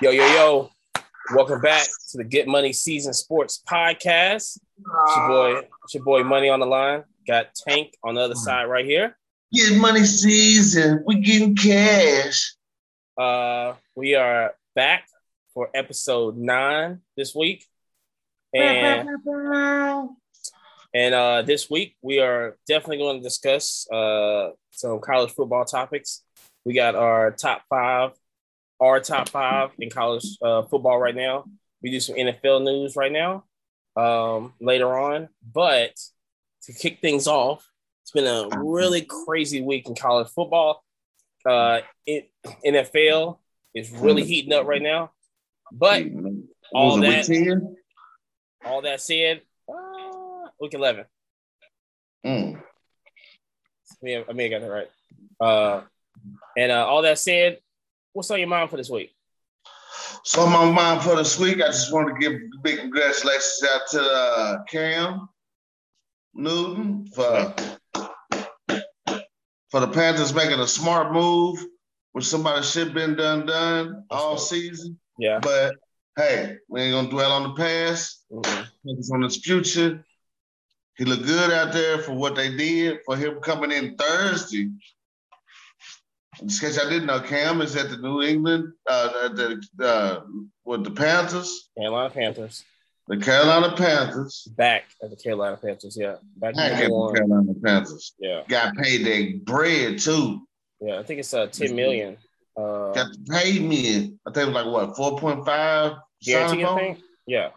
Yo, yo, yo. Welcome back to the Get Money Season Sports Podcast. It's your boy, it's your boy Money on the line. Got Tank on the other side right here. Get money season. We getting cash. Uh, we are back for episode nine this week. And and uh, this week we are definitely going to discuss uh, some college football topics. We got our top five, our top five in college uh, football right now. We do some NFL news right now um, later on, but to kick things off, it's been a really crazy week in college football. Uh, it, NFL is really heating up right now, but all it that all that said, uh, week eleven. Mm. I mean, I mean, I got that right. Uh, and uh, all that said, what's on your mind for this week? So on my mind for this week, I just want to give big congratulations out to uh, Cam Newton for for the Panthers making a smart move, which somebody should have been done done all season. Yeah. But hey, we ain't gonna dwell on the past. Mhm. Focus on his future. He looked good out there for what they did for him coming in Thursday. Just in case I didn't know, Cam is at the New England, uh, the uh, with the Panthers, Carolina Panthers the Carolina Panthers. back at the Carolina Panthers. Yeah, back Back at the. Carolina Panthers. Yeah, Got paid their bread too. yeah. I think it's uh ten million. Uh, Got paid me. I think it was like what four point five. guarantee. I think. Yeah.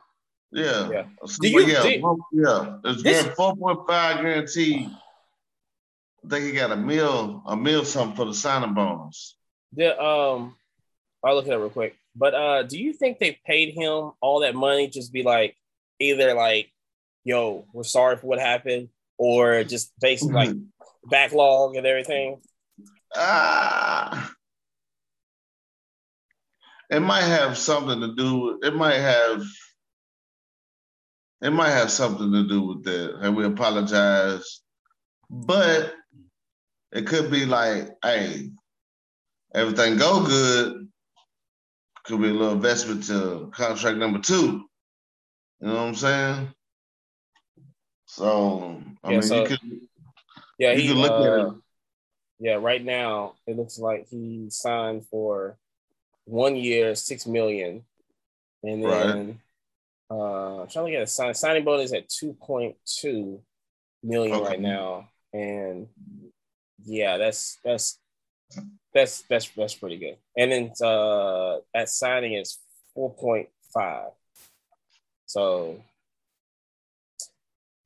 Yeah. Yeah. Do you- yeah, well, yeah. It's This- four point five guaranteed. I think he got a meal, a meal something for the signing bonus. The um, I'll look it up real quick. But uh, do you think they paid him all that money just be like either like, yo, we're sorry for what happened, or just basically like backlog and everything? Ah, it might have something to do. with It might have. It might have something to do with that, and we apologize. But it could be like, hey, everything go good. Could be a little investment to contract number two. You know what I'm saying? So I Yeah, mean, so- you could Yeah, You he can look at uh, it. Yeah, right now it looks like he signed for one year, six million, and then uh, I'm trying to get a sign signing bonus at two point two million Okay. right now, and yeah, that's that's that's that's that's pretty good. And then uh, at signing is four point five, so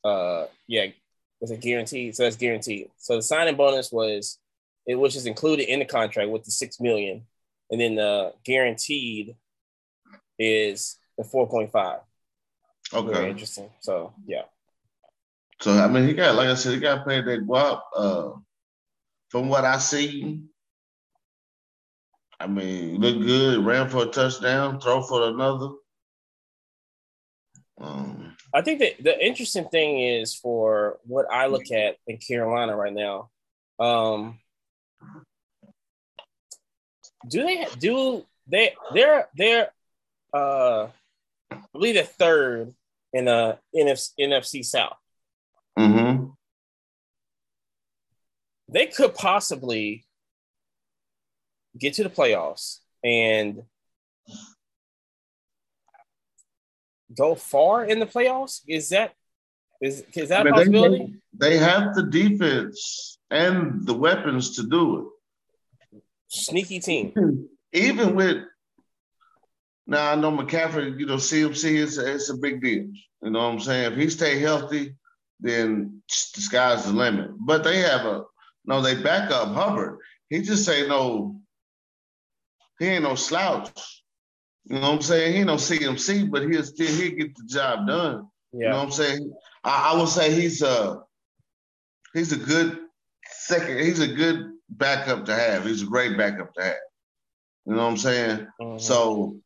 uh, yeah, was it guaranteed? So that's guaranteed. So the signing bonus was it which is included in the contract with the six million, and then the guaranteed is the four point five. Very okay. interesting. So yeah, So I mean, he got like I said, he got paid that guap. Uh, from what I see, I mean, look good. Ran for a touchdown, throw for another. Um, I think that the interesting thing is for what I look at in Carolina right now. Um, do they do they they're they're uh I believe they're third in uh NFC, NFC South. hmm they could possibly get to the playoffs and go far in the playoffs. Is that is is that I a mean, they- possibility? They have the defense and the weapons to do it. Sneaky team. Even with now, I know McCaffrey. You know, CMC is it's a big deal. You know what I'm saying? If he stay healthy, then the sky's the limit. But they have a no. They back up Hubbard. He just say no. He ain't no slouch. You know what I'm saying? He ain't no CMC, but he'll still he get the job done. Yeah. You know what I'm saying? I, I would say he's a he's a good second. He's a good backup to have. He's a great backup to have. You know what I'm saying? Mhm. So,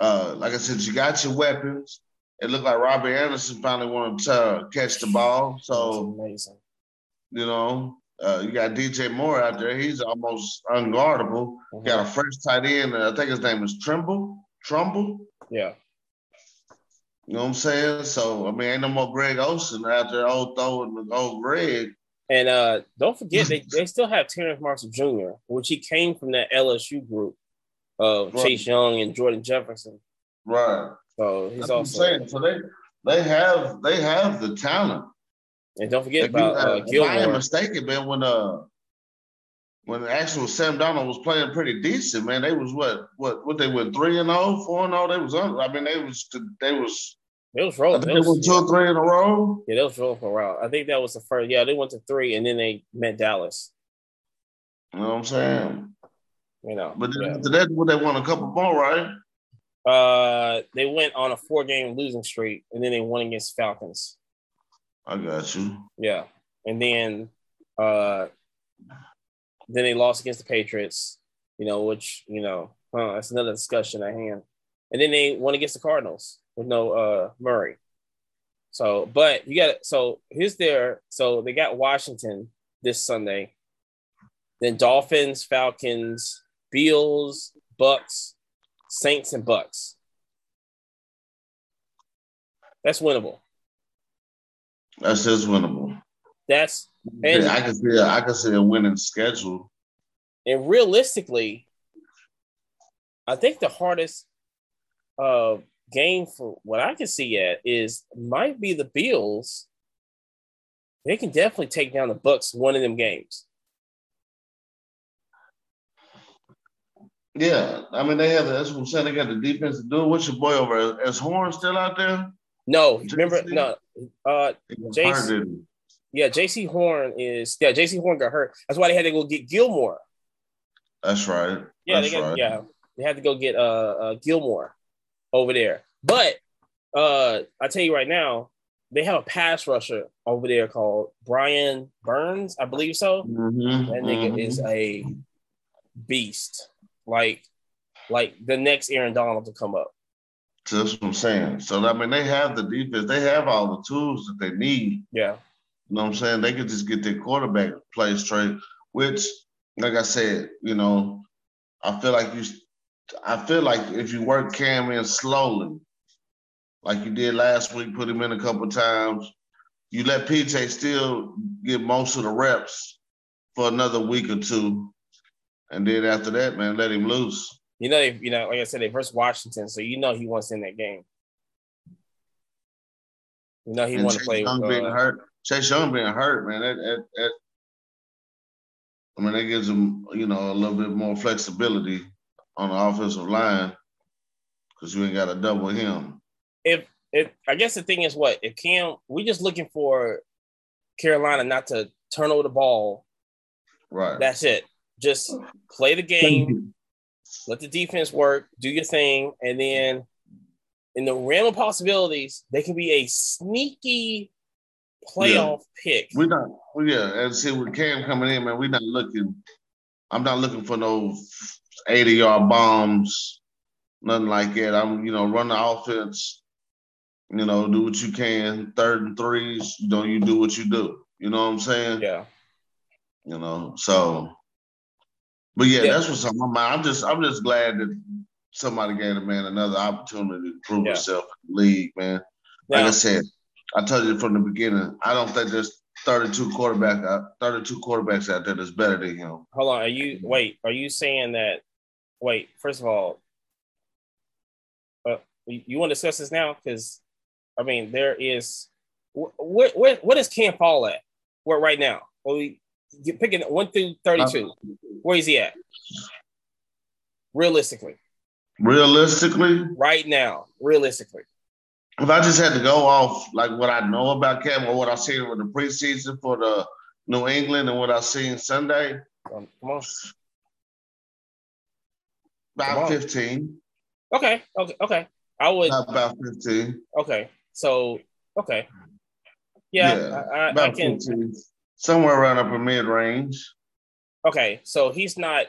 uh, like I said, you got your weapons. It looked like Robbie Anderson finally wanted to catch the ball. That's So, amazing. you know, Uh, you got DJ Moore out there. He's almost unguardable. Mhm. Got a fresh tight end. I think his name is Trimble. Trumbull. Yeah. You know what I'm saying? So I mean, ain't no more Greg Olsen out there old throwing the old Greg. And uh, don't forget they, they still have Terrence Marshall Jr., which he came from that LSU group of Right. Chase Young and Jordan Jefferson. Right. So he's That's also saying. So they they have they have the talent. And don't forget If, you, about uh, uh, if I Gilmore. mistaken, man, when uh when the actual Sam Darnold was playing pretty decent, man, they was what what what they went three and oh, four and oh. They was on. I mean, they was they was. It was rolling. they was, went two or three in a row. yeah, they was rolling for a while. I think that was the first. Yeah, they went to three, and then they met Dallas. You know what I'm saying? You know, But then yeah. after that, what they won a couple more, right? uh, they went on a four-game losing streak, and then they won against Falcons. I got you. Yeah, and then uh, then they lost against the Patriots. You know, which you know, huh, that's another discussion at hand. And then they won against the Cardinals with no uh Murray. So, but you got it. so here's their so they got Washington this Sunday, then Dolphins, Falcons, Bills, Bucks, Saints, and Bucks. That's winnable. That's just winnable. That's And- yeah, I can see. A, I can see a winning schedule. And realistically, I think the hardest uh, game for what I can see at is might be the Bills. They can definitely take down the Bucks one of them games. Yeah, I mean they have. That's what I'm saying. They got the defense to do it. What's your boy over? Is Horn still out there? No, remember no. Uh, He got Jace- hurt, didn't he? yeah, Jaycee Horn is yeah. Jaycee Horn got hurt. That's why they had to go get Gilmore. That's right. Yeah, That's they got right. yeah. They had to go get uh, uh Gilmore over there. But uh I tell you right now, they have a pass rusher over there called Brian Burns, I believe so. Mhm, That nigga mhm. is a beast. Like like the next Aaron Donald to come up. So that's what I'm saying. So I mean, they have the defense. They have all the tools that they need. Yeah. You know what I'm saying? They could just get their quarterback play straight. Which, like I said, you know, I feel like you. I feel like if you work Cam in slowly, like you did last week, put him in a couple times. You let PJ still get most of the reps for another week or two, and then after that, man, let him loose. You know, they, you know, like I said, they versus Washington, so you know he wants in that game. You know he and want to play. Young with, being uh, hurt. Chase Young being hurt, man. That, that, that, I mean, that gives him, you know, a little bit more flexibility on the offensive line because you ain't got to double him. if if I guess the thing is what if Cam We're just looking for Carolina not to turn over the ball. Right. That's it. Just play the game, let the defense work, do your thing, and then in the realm of possibilities, they can be a sneaky playoff pick. We're not, well, yeah, and see with Cam coming in, man, we're not looking, I'm not looking for no 80 yard bombs, nothing like that. I'm, you know, run the offense, you know, do what you can, third and threes, you know, you do what you do. You know what I'm saying? Yeah. you know. So, but yeah, Yeah. that's what's on my mind. I'm just, I'm just glad that somebody gave the man another opportunity to prove Yeah. himself in the league, man. Like I said, I told you from the beginning, I don't think there's 32 quarterback, uh, 32 quarterbacks out there that's better than him. hold on. Are you wait? Are you saying that? Wait. First of all, uh, you, want to discuss this now? Because I mean, there is wh- what what what is Cam Paul at? Where right now? Well, we get picking one through thirty-two. Where is he at? Realistically, Realistically, right now, realistically. if I just had to go off like what I know about Cam or what I seen with the preseason for the New England and what I seen Sunday, Um, come on. about Come on. 15. Okay. Okay. Okay. I would. About 15. Okay. So. Okay. Yeah. Yeah, I, I, I can. 15. Somewhere around upper mid range. Okay. So he's not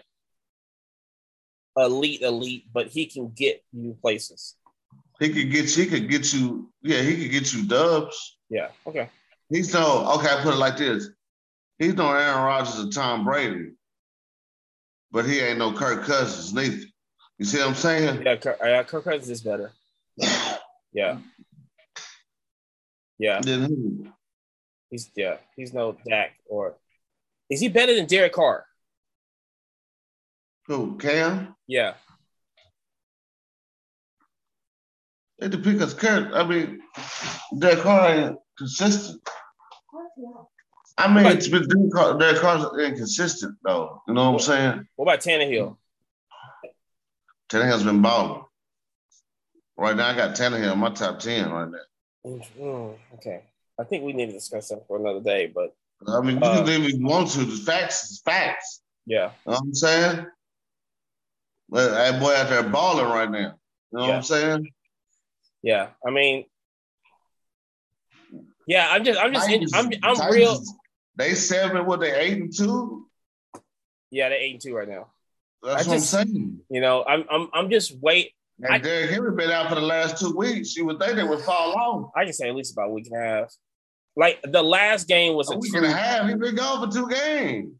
elite, elite, but he can get you places. He could get he could get you, yeah, he could get you dubs. Yeah. Okay. He's no okay, I put it like this. he's no Aaron Rodgers or Tom Brady, but he ain't no Kirk Cousins neither. You see what I'm saying? Yeah, Kirk, yeah, Kirk Cousins is better. Yeah. Yeah. Then He's yeah, he's no Dak or is he better than Derek Carr? who? Cam? Yeah. It depends because Kirk, I mean, Derek Carr ain't consistent. I mean, it's been Derek Carr, Derek Carr's inconsistent though. You know what I'm saying? What about Tannehill? Tannehill's been balling. Right now, I got Tannehill in my top ten right now. Mm, okay. I think we need to discuss that for another day, but I mean, you Uh, can leave if you want to. The facts is facts. yeah. You know what I'm saying? But that boy out there balling right now. You know what I'm saying? Yeah. I mean, yeah, I'm just I'm just Titans- I'm I'm Titans, real They seven, what they eight and two? yeah, they're eight and two right now. That's I what just- I'm saying. You know, I'm I'm I'm just wait And Derrick Henry been out for the last two weeks. You would think they would fall off. I can say at least about a week and a half. Like the last game was A oh, a week and a half. He been gone for two games.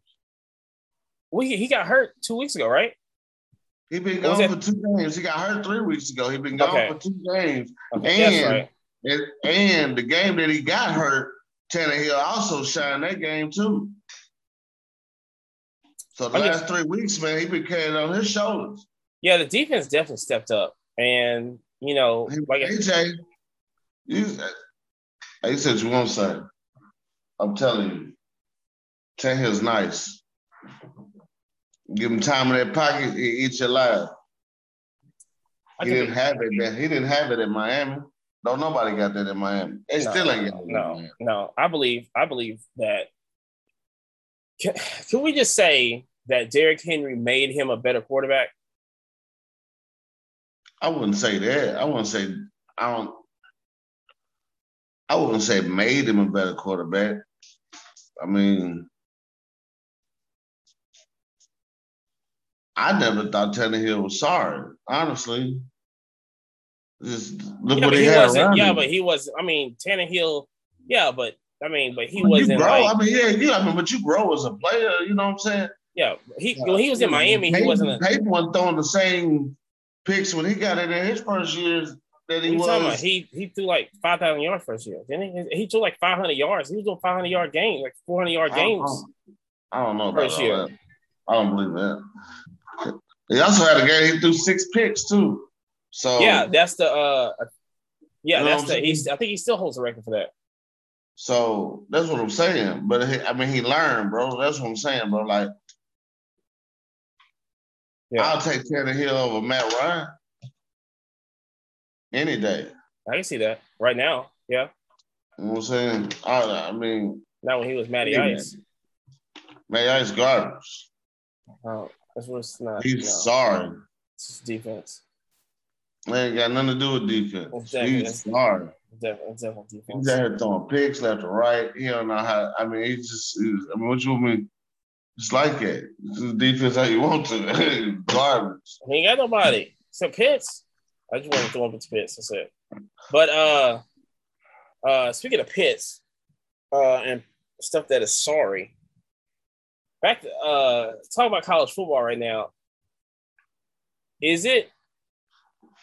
we, he got hurt two weeks ago, right? He been gone for two games. He got hurt three weeks ago. He been gone Okay. for two games. Okay, And- right. And, and the game that he got hurt, Tannehill also shined that game too. So the oh, I mean- last three weeks, man, he been carrying on his shoulders. Yeah, the defense definitely stepped up, and you know, like AJ, you, I said you won't say. I'm telling you, Tannehill's nice. Give him time in that pocket, he eats your life. He didn't have it. There. He didn't have it in Miami. No, nobody got that in Miami. They No, still ain't got it. no, no. I believe, I believe that. Can, can we just say that Derrick Henry made him a better quarterback? I wouldn't say that. I wouldn't say I don't. I wouldn't say made him a better quarterback. I mean, I never thought Tannehill was sorry. Honestly, just look yeah, what he, he had around Yeah, him. but he was. I mean, Tannehill. Yeah, but I mean, but he wasn't grow. like. I mean, yeah, you. I mean, but you grow as a player. You know what I'm saying? Yeah, he when he was in Miami, he wasn't. A, Peyton wasn't throwing the same picks when he got in there his first years that he was. He he threw like five thousand yards first year, didn't he? He threw like five hundred yards. He was doing five hundred yard games, like four hundred yard I don't- games. I don't know about First year. that. I don't believe that. He also had a game. He threw six picks too. So Yeah, that's the. uh Yeah, You know that's the. He's. I think he still holds the record for that. So that's what I'm saying. But he, I mean, he learned, bro. That's what I'm saying, bro. Like Yeah, I'll take Tannehill over Matt Ryan any day. I can see that right now. Yeah, You know what I'm saying? I, I mean, not when he was Matty. Ice. Matt Ice garbage. Oh, that's what it's not. He's no, sorry. it's just defense. It ain't got nothing to do with defense. Exactly. He's sorry. Definitely, definitely He's defense. out here throwing picks left and right. He don't know how. I mean, he's just. he's- I mean, what you want me? It's like it. It's defense how you want to. Garbage. He ain't got nobody except Pitts. I just want to throw up to Pitts. That's it. But uh, uh, speaking of Pitts, uh, and stuff that is sorry. Back to uh, talk about college football right now. Is it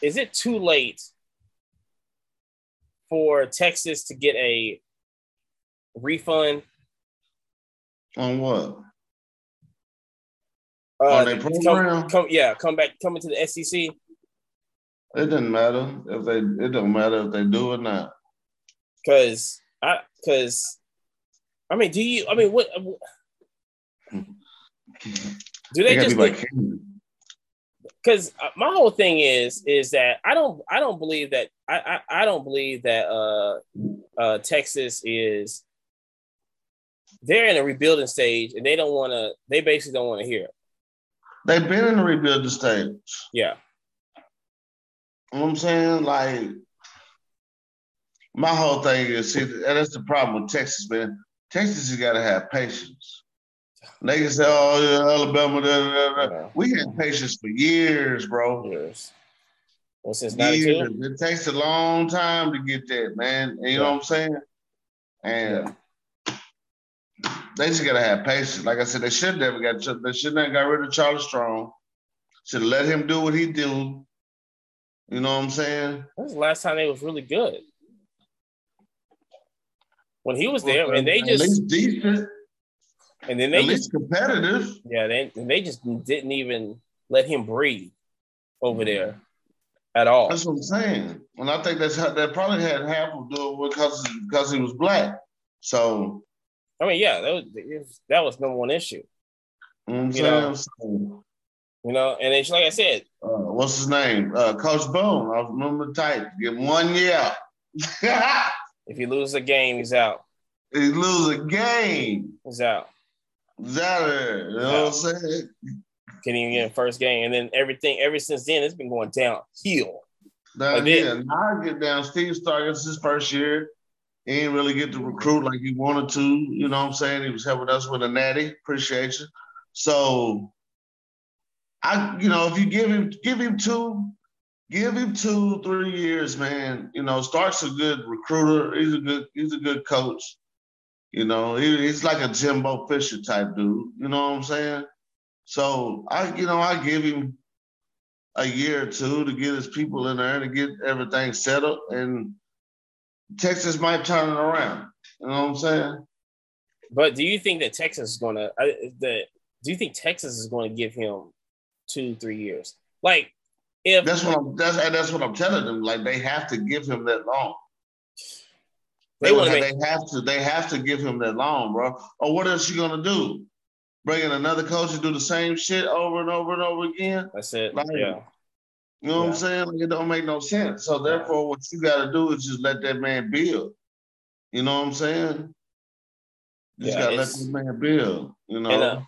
is it too late for Texas to get a refund? On what? Uh, On their come- program? come, yeah, come back, coming to the SEC. It doesn't matter if they. It don't matter if they do or not. Cause I, cause, I mean, do you? I mean, what? Do They they just? be like Because my whole thing is, is that I don't, I don't believe that I, I, I don't believe that uh, uh, Texas is. They're in a rebuilding stage, and they don't want to. They basically don't want to hear. it. They've been in the rebuilding stage. Yeah, You know what I'm saying? Like, my whole thing is, see, that's the problem with Texas, man. Texas has got to have patience. They can say, oh, yeah, Alabama, da, da, da. Yeah. We had patience for years, bro. years. Well, since Years. It takes a long time to get that, man. And you know what I'm saying? And they just gotta have patience. Like I said, they should never got they should not got rid of Charlie Strong. Should let him do what he do. You know what I'm saying? That was the last time they was really good. When he was there, and they just decent. And then they at least competitive. Yeah, they they just didn't even let him breathe over mm-hmm. there at all. That's what I'm saying. And I think that's how that probably had half of do it because because he was black. So I mean, yeah, that was that was number one issue. You know, you know, you know and it's like I said, uh, what's his name? Uh, Coach Boone. I remember tight. Get one year. if he loses a game, he's out. If he lose a game, he's out. He's out there. You know what I'm saying? Can't even get in first game, and then everything ever since then it's been going downhill. Down here. Now I get down. Steve Sark. his first year. He didn't really get to recruit like he wanted to. You know what I'm saying? He was helping us with a natty. Appreciate you. So I, you know, if you give him give him two, give him two, three years, man. You know, Sark's a good recruiter. He's a good, he's a good coach. You know, he, he's like a Jimbo Fisher type dude. You know what I'm saying? So I, you know, I give him a year or two to get his people in there to get everything settled, and Texas might turn it around. You know what I'm saying? But do you think that Texas is going to? Uh, that do you think Texas is going to give him two, three years? Like, if that's what I'm that's that's what I'm telling them. Like they have to give him that long. They, they, make, they have to they have to give him that long, bro. Or what else you gonna do? Bring in another coach and do the same shit over and over and over again? That's it. Like, yeah. You know yeah. what I'm saying? Like it don't make no sense. So therefore, what you got to do is just let that man build. You know what I'm saying? You just yeah, gotta let that man build. You know. And, uh,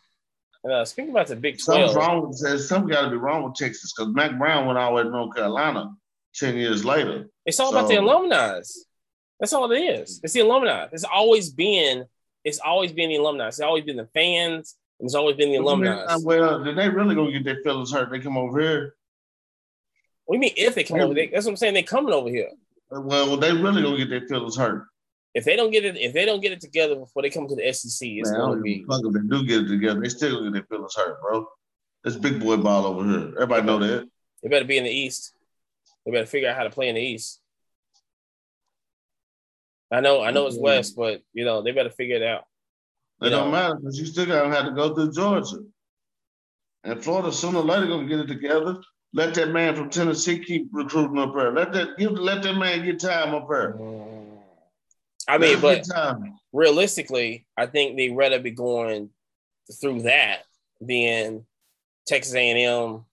uh, speaking about the Big Twelve, something's wrong with something got to be wrong with Texas because Mack Brown went all the way to North Carolina ten years later. It's all so, about the alumni. That's all it is. It's the alumni. It's always been. It's always been the alumni. It's always been the fans. And it's always been the alumni. Well, did they really go get their feelings hurt? They come over here. We mean if they come over? They, that's what I'm saying. They coming over here. Well, well, they really gonna get their feelings hurt. If they don't get it, if they don't get it together before they come to the SEC, it's Man, gonna be. Fuck if they do get it together, they still gonna get their feelings hurt, bro. It's big boy ball over here. Everybody know that. They better be in the East. They better figure out how to play in the East. I know, I know it's West, but you know they better figure it out. It don't matter because you still gotta have to go through Georgia, and Florida sooner or later gonna get it together. Let that man from Tennessee keep recruiting up there. Let that give let that man get time up there. Mm-hmm. I mean, but realistically, I think they'd rather be going through that than Texas A&M,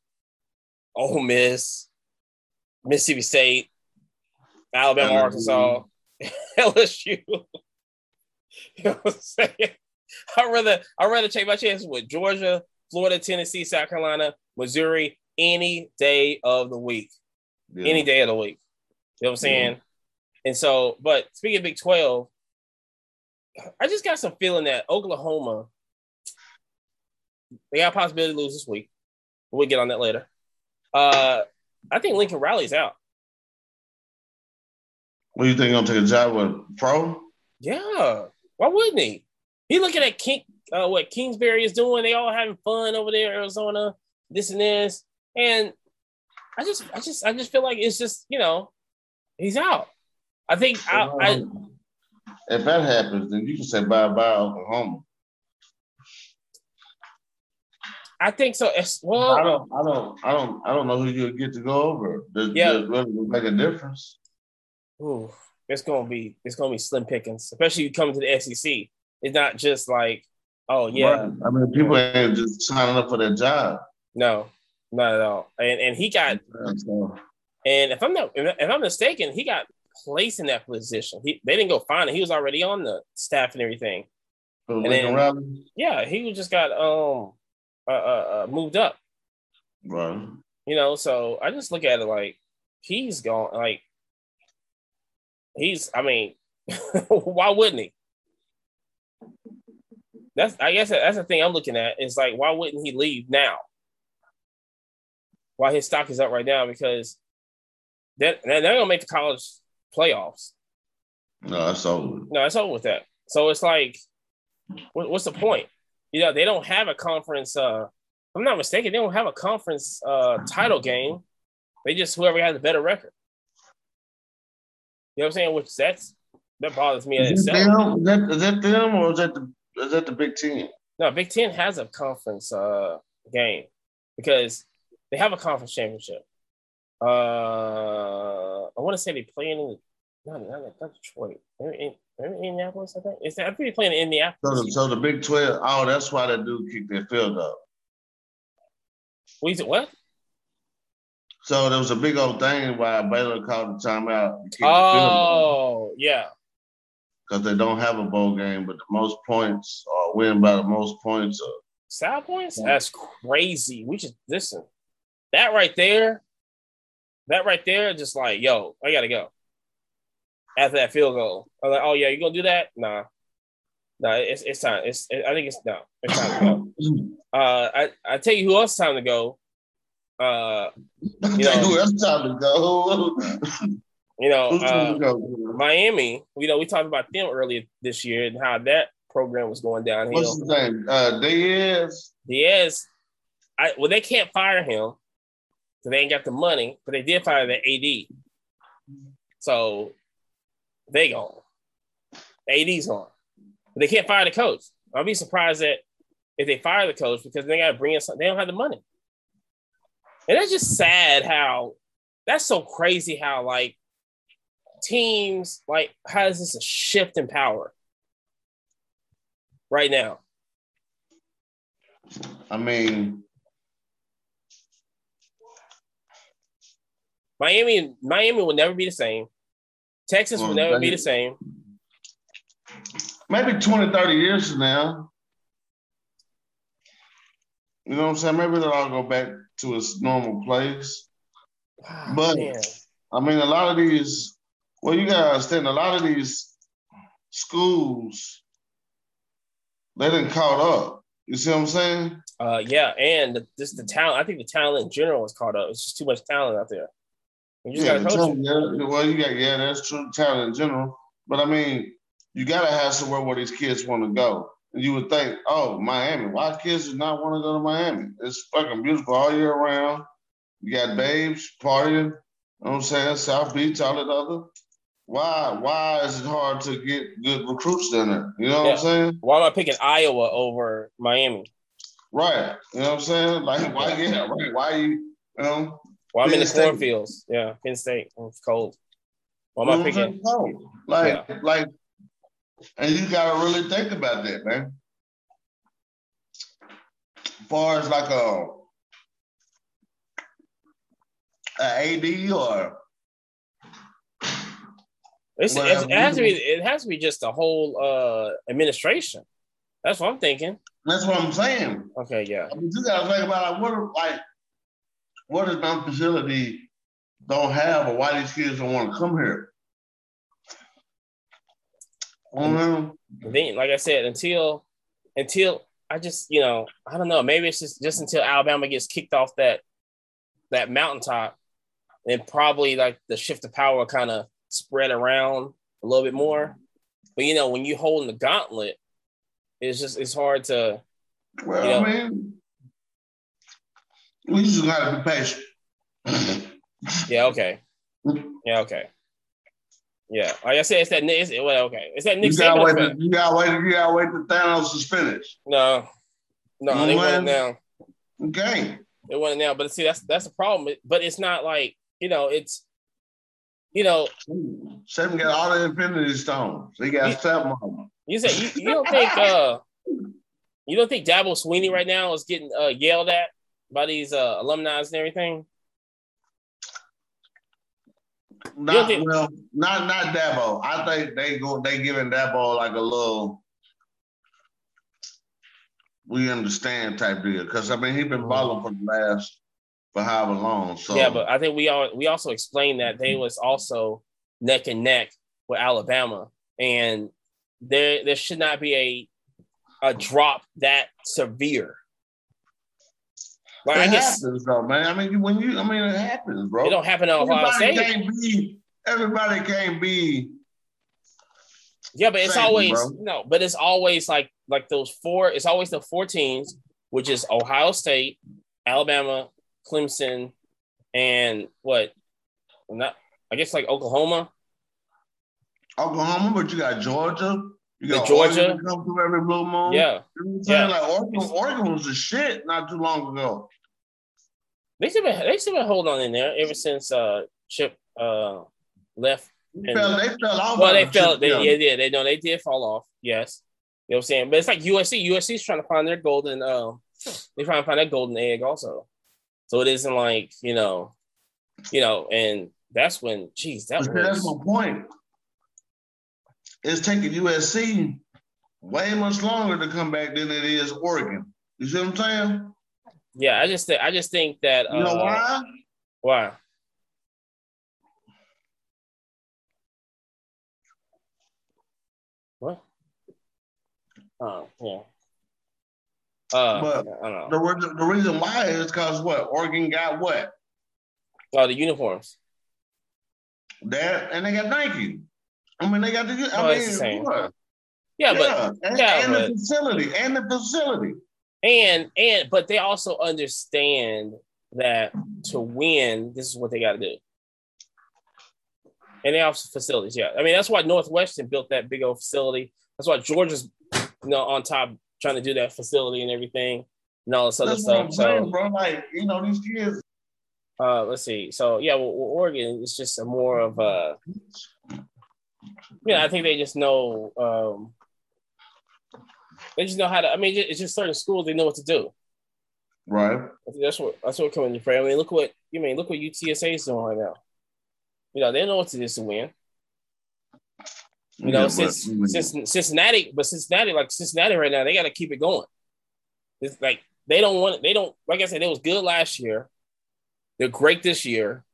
Ole Miss, Mississippi State, Alabama, LSU. Arkansas, LSU. you know what I'm saying? I'd rather I'd rather take my chances with Georgia, Florida, Tennessee, South Carolina, Missouri, any day of the week. Yeah. Any day of the week. You know what I'm saying? Yeah. And so, but speaking of Big 12, I just got some feeling that Oklahoma, they got a possibility to lose this week. We'll get on that later. Uh, I think Lincoln Riley's out. What do you think? Gonna take a job with pro? Yeah. Why wouldn't he? He looking at King, uh, what Kingsbury is doing. They all having fun over there, Arizona, this and this. And I just, I just, I just feel like it's just, you know, he's out. I think I, I, if that happens, then you can say bye bye Oklahoma. I think so. It's, well, I don't, I don't, I don't, I don't know who you'll get to go over. Does, yeah, does really make a difference. Ooh, it's gonna be, it's gonna be slim pickings, especially you come to the SEC. It's not just like, oh yeah. Right. I mean, people ain't just signing up for their job. No, not at all. And and he got, and if I'm not, if I'm mistaken, he got placed in that position. He they didn't go find him. He was already on the staff and everything. and then, yeah, he just got um uh, uh, uh, moved up. Right. You know, so I just look at it like he's gone. Like he's. I mean, why wouldn't he? That's I guess that's the thing I'm looking at. Is like why wouldn't he leave now? Why his stock is up right now because they're, they're gonna make the college playoffs. No, that's over. No, it's over with that. So it's like what, what's the point? You know, they don't have a conference. Uh, I'm not mistaken. They don't have a conference uh, title game. They just whoever has a better record. You know what I'm saying? Which that's that bothers me. Is, them, is, that, is that them or is that the is that the Big Ten? No, Big Ten has a conference uh, game because they have a conference championship. Uh, I want to say they play in not, not, not Detroit. They're in, they're in Indianapolis, I think. Is that, I think they play in Indianapolis. So the, so the Big Twelve. Oh, that's why that dude kicked their field up. What? What? So there was a big old thing why Baylor called the timeout. Oh, yeah. Because they don't have a bowl game, but the most points or win by the most points. Or, Side points? That's crazy. We just listen. That right there, that right there, just like, yo, I gotta go. After that field goal. I was like, oh yeah, you gonna do that? Nah. No, nah, it's it's time. It's it, I think it's no. It's time to go. Uh, I I tell you who else time to go. Uh, you know, who else time to go? you know, uh, Miami. You know, we talked about them earlier this year and how that program was going downhill. What's his name? Uh, Diaz. Diaz. I well, they can't fire him because they ain't got the money, but they did fire the AD. So they gone. AD's on. But they can't fire the coach. I'll be surprised that if they fire the coach because they got to bring in something, they don't have the money. And that's just sad how that's so crazy how like teams like how is this a shift in power right now? I mean, Miami, Miami will never be the same. Texas will never be the same. Maybe 20, 30 years from now. You know what I'm saying? Maybe they'll all go back to its normal place. Oh, but man. I mean, a lot of these, well, you gotta understand, a lot of these schools, they didn't caught up. You see what I'm saying? Uh, yeah, and just the talent. I think the talent in general is caught up. It's just too much talent out there. You just yeah, gotta coach yeah, well, you got yeah, that's true talent in general. But I mean, you gotta have somewhere where these kids want to go. And you would think, oh, Miami. Why kids do not want to go to Miami? It's fucking beautiful all year round. You got babes partying. You know what I'm saying? South Beach, all that other. Why? Why is it hard to get good recruits down there? You know yeah. what I'm saying? Why am I picking Iowa over Miami? Right. You know what I'm saying? Like, why? Yeah. Right. Why you? You know, well, I'm Penn in the State. cornfields. Yeah, Penn State. It's cold. What am I picking? Cold. Like, yeah. like, and you gotta really think about that, man. As far as like a, a AD or it's, it's, it has to be. It has to be just a whole uh, administration. That's what I'm thinking. That's what I'm saying. Okay, yeah. I mean, you gotta think about like, what like what is my facility don't have or why these kids don't want to come here? Um, then, like I said, until until I just you know I don't know maybe it's just just until Alabama gets kicked off that that mountaintop, and probably like the shift of power kind of spread around a little bit more. But you know when you holding the gauntlet, it's just it's hard to. Well, you know, I mean, we just gotta be patient. yeah. Okay. Yeah. Okay. Yeah. Like I said, it's that. It's, well, okay. It's that Nick you gotta, wait to, you gotta wait. You gotta wait. The Thanos is finished. No. No, mm-hmm. they it now. Okay. They want it now, but see, that's that's the problem. But it's not like you know, it's you know. Seven got all the Infinity Stones. He got you, seven of them. You say you, you don't think uh you don't think Dabo Swinney right now is getting uh, yelled at by these uh, alumni and everything? Not think- well, not not Dabo. I think they go they giving Dabo like a little we understand type deal because I mean he been mm-hmm. balling for the last for however long. So yeah, but I think we all we also explained that they was also neck and neck with Alabama, and there there should not be a a drop that severe like, it I guess, happens though, man. I mean, when you, I mean, it happens, bro. It don't happen at Ohio State. Can't be, everybody can't be. Yeah, but it's always bro. no, but it's always like like those four. It's always the four teams, which is Ohio State, Alabama, Clemson, and what? Not I guess like Oklahoma. Oklahoma, but you got Georgia. You got The Georgia. Oregon come through every blue moon. Yeah, You know what I'm saying? Yeah. Like Oregon, Oregon was a shit not too long ago. They still been they still been holding on in there ever since uh Chip uh left. They And- fell, they fell off. Well, they after fell. They, Kelly. yeah, yeah, they know they did fall off. Yes, you know what I'm saying. But it's like USC. USC's trying to find their golden. Um, they're trying to find that golden egg also. So it isn't like you know, you know, and that's when, geez, that But see, that's my point. It's taking USC way much longer to come back than it is Oregon. You see what I'm saying? Yeah. I just, thi- I just think that. You know uh, why? Why? What? Oh, yeah. Uh, But I don't know. The, re- the reason why is because what? Oregon got what? Oh, the uniforms. That and they got Nike. I mean, they got the. I Oh, mean, the what? Yeah, but yeah, and, yeah, and but- the facility, and the facility. And and but they also understand that to win, this is what they got to do. And they have facilities, yeah. I mean, that's why Northwestern built that big old facility. That's why Georgia's, you know, on top trying to do that facility and everything and all this other That's stuff. saying, So, bro. Like, you know, these kids. uh, let's see. So, yeah, well, well, Oregon is just a more of a, yeah, I think they just know, um, they just know how to. I mean, it's just certain schools they know what to do. Right. That's what that's what coming to play. I mean, look what you mean. Look what UTSA is doing right now. You know, they know what to do to win. You know, Yeah, since but- since Cincinnati, but Cincinnati, like Cincinnati right now, they got to keep it going. It's like they don't want. It, they don't. Like I said, it was good last year. They're great this year,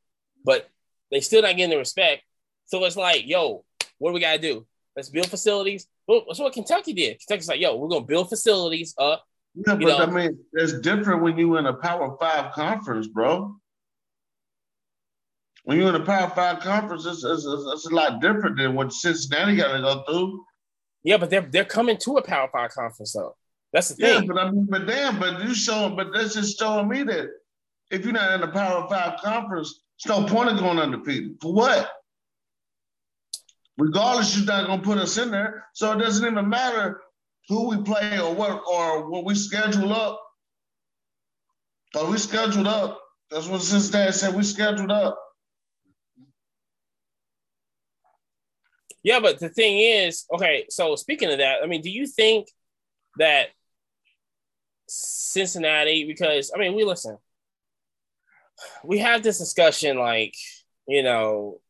but they still not getting the respect. So it's like, yo, what do we got to do? Let's build facilities. Well, that's what Kentucky did. Kentucky's like, yo, we're gonna build facilities up. Yeah, but you know- I mean, it's different when you're in a Power Five conference, bro. When you're in a Power Five conference, it's, it's, it's, a lot different than what Cincinnati got to go through. Yeah, but they're they're coming to a Power Five conference though. That's the thing. Yeah, but I mean, but damn, but you showing, but that's just showing me that if you're not in a Power Five conference, it's no point of going undefeated. For what? Regardless, you're not gonna put us in there, so it doesn't even matter who we play or what or what we schedule up. But we scheduled up. That's what Cincinnati said. We scheduled up. Yeah, but the thing is, okay. So speaking of that, I mean, do you think that Cincinnati? Because I mean, we listen. We have this discussion, like you know,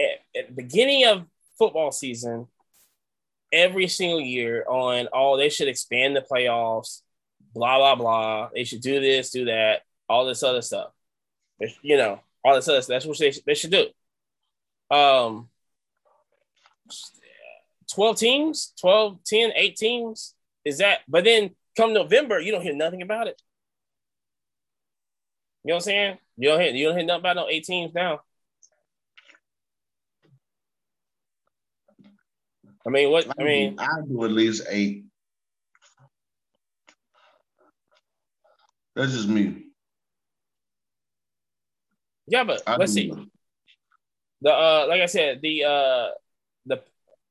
at, at the beginning of football season, every single year on oh they should expand the playoffs, blah blah blah. They should do this, do that, all this other stuff. You know, all this other stuff. That's what they, they should do. Um, 12 teams, 12, 10, 8 teams. Is that, but then come November, you don't hear nothing about it. You know what I'm saying? You don't hear, you don't hear nothing about no eight teams now. I mean, what, I mean, I do at least eight. That's just me. yeah, but I let's see. The, uh, like I said, the, uh, the,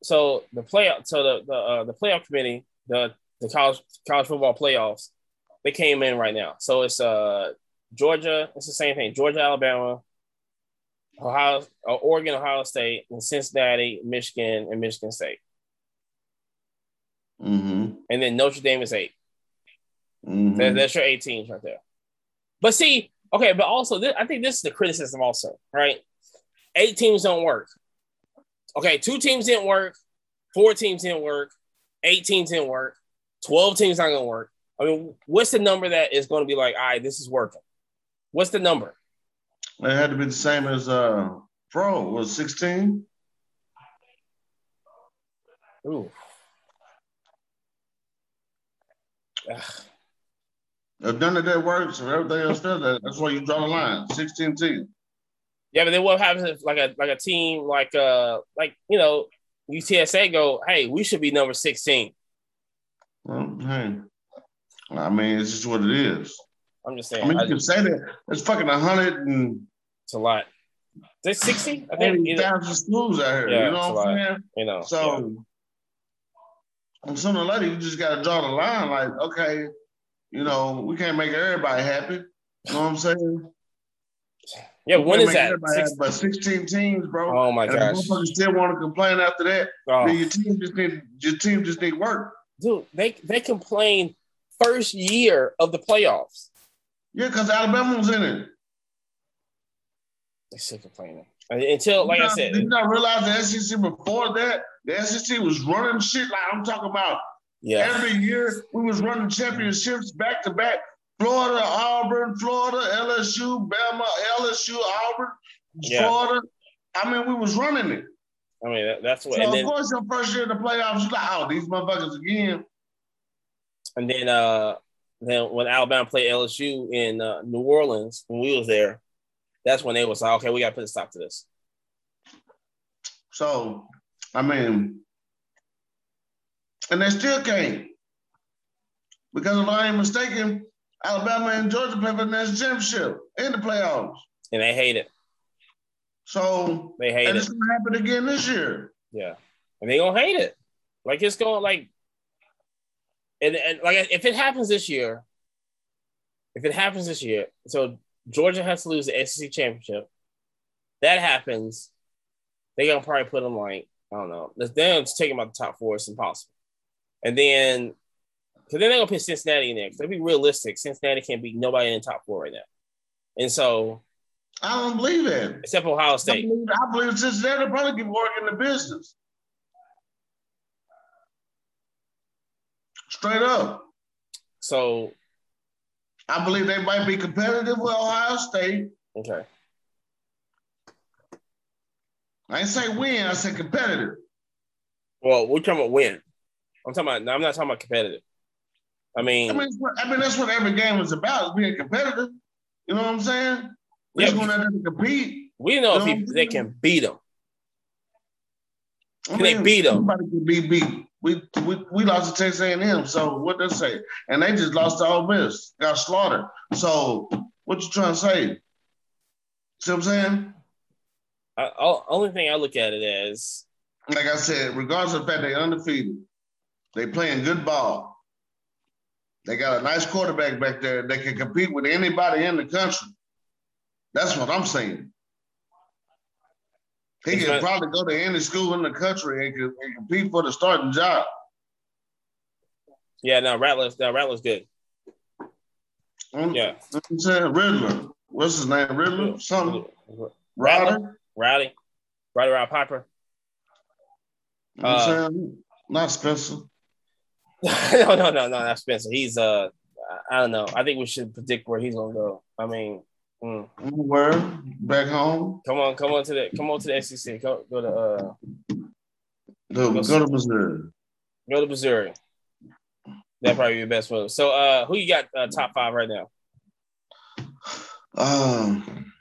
so the playoff, so the, the, uh, the playoff committee, the, the college, college football playoffs, they came in right now. So it's, uh, Georgia, it's the same thing. Georgia, Alabama, Ohio, uh, Oregon, Ohio State, and Cincinnati, Michigan, and Michigan State. Mm-hmm. And then Notre Dame is 8 Mm-hmm. That- that's your eight teams right there. But see, okay, but also this, I think this is the criticism also, right? Eight teams don't work. Okay, two teams didn't work, four teams didn't work, eight teams didn't work, 12 teams not gonna work. I mean, what's the number that is gonna be like, all right, this is working? What's the number? It had to be the same as uh pro was 16. Ooh. Ugh. If none of that works and everything else does that, that's why you draw the line. 16 teams. Yeah, but then what happens if like a like a team like uh like you know UTSA go, hey, we should be number 16. Well, hey, I mean, it's just what it is. I'm just saying. I mean, you I can just- say that it's fucking a hundred and it's a lot. It 60? I think. thousand schools out here. Yeah, you know what I'm saying? you know. So, and sooner or later, you just got to draw the line. Like, okay, you know, we can't make everybody happy. You know what I'm saying? yeah. When is that? Six- happy, but 16 teams, bro. oh my and gosh. motherfuckers still want to complain after that, Oh. then your team just need your team just need work. dude, they they complain first year of the playoffs. Yeah, because Alabama was in it. They still complaining And until, like you I said, did not realize the SEC before that? The SEC was running shit like I'm talking about. yeah, Every year we was running championships back to back. Florida, Auburn, Florida, LSU, Bama, LSU, Auburn, Yeah. Florida. I mean, we was running it. I mean that, that's what. So of then course, your first year in the playoffs, you're like, oh, these motherfuckers again. and then uh then when Alabama played LSU in uh, New Orleans when we was there, that's when they was like, okay, we got to put a stop to this. So, I mean, and they still can't. Because if I ain't mistaken, Alabama and Georgia play for the national championship in the playoffs. And they hate it. So, They hate and it. it's gonna happen again this year. Yeah, and they gonna hate it. Like it's going like, and and like if it happens this year, if it happens this year, so Georgia has to lose the SEC championship. That happens, They're gonna probably put them like I don't know. They're gonna take them out the top four. It's impossible. And then, because then they're gonna put Cincinnati in there. Because be realistic, Cincinnati can't beat nobody in the top four right now. And so, I don't believe that. except Ohio I State, believe, I believe Cincinnati probably keep working the business. Straight up. so I believe they might be competitive with Ohio State. okay, I ain't say win, I said competitive. well, we're talking about win. I'm talking about. I'm not talking about competitive. I mean, I mean, I mean that's what every game is about, is being competitive. You know what I'm saying? We're just Yeah, going out there to compete. we know you know, they can beat them. I Can they beat 'em? Everybody can be beat. We, we we lost to Texas A&M, so what they say? And they just lost to Ole Miss, got slaughtered. So what you trying to say? See what I'm saying? I, only thing I look at it as Like I said, regardless of the fact they undefeated, they playing good ball. They got a nice quarterback back there. They can compete with anybody in the country. That's what I'm saying. He could probably go to any school in the country and, could, and compete for the starting job. yeah. No, Rattler's no Rattler's good. Mm, Yeah, You know what I'm saying? Riddler. What's his name? Riddler? Something. Ryder? Rowdy, Rowdy Rod Piper. You know I'm Uh, saying? Not Spencer. no, no, no, no, not Spencer. He's uh, I don't know. I think we should predict where he's gonna go. I mean, mm, Where? Back home? come on, come on to the come on to the SEC. Go go to uh Go, Yes. go to Missouri. go to Missouri. That probably be your best move. So uh, who you got uh, top five right now? Um,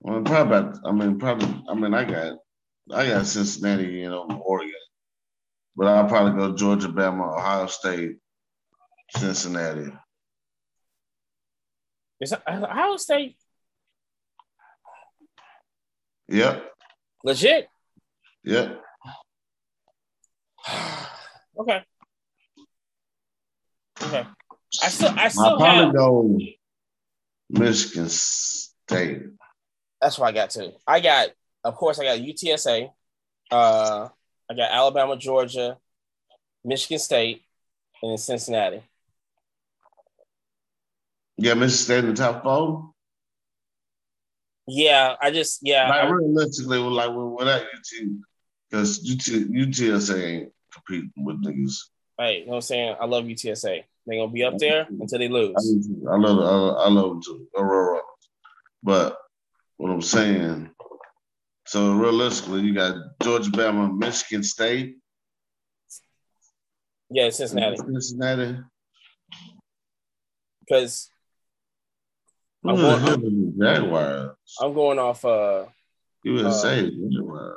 well, probably about, I mean, probably, I mean, I got, I got Cincinnati, you know, Oregon, but I'll probably go Georgia, Bama, Ohio State, Cincinnati. Is Ohio State Yep, legit? yep. okay. Okay. I still I I'll still probably have go Michigan State. that's what I got too. I got of course I got UTSA, uh I got Alabama, Georgia, Michigan State, and then Cincinnati. Got Michigan State in the top four. Yeah, I just yeah, Like realistically, like without UT, because UT, UTSA ain't competing with niggas. hey, you know what I'm saying? I love UTSA. They're gonna be up there until they lose. I, too. I love, I, I love them too. Aurora. But what I'm saying, so realistically, you got Georgia, Bama, Michigan State, Yeah, Cincinnati. Cincinnati. Because I'm going- Jaguars? I'm going off uh USA uh,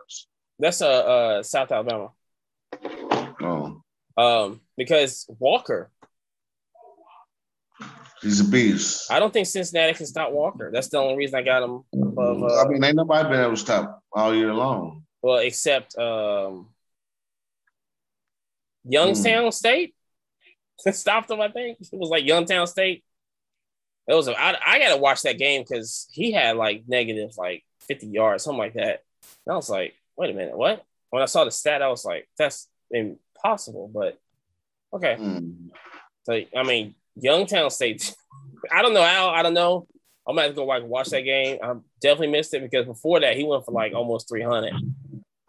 That's uh, uh South Alabama. Oh. Um, because Walker. He's a beast. I don't think Cincinnati can stop Walker. That's the only reason I got him above. Uh, I mean, ain't nobody been able to stop all year long. Well, except um, Youngstown mm. State stopped him. I think it was like Youngstown State. It was. A, I, I got to watch that game because he had like negative like fifty yards, something like that. And I was like, wait a minute, what? When I saw the stat, I was like, that's impossible. But okay. Mm. So I mean, Youngstown State. I don't know how. I don't know. I'm gonna have to go watch, watch that game. I definitely missed it because before that he went for like almost 300.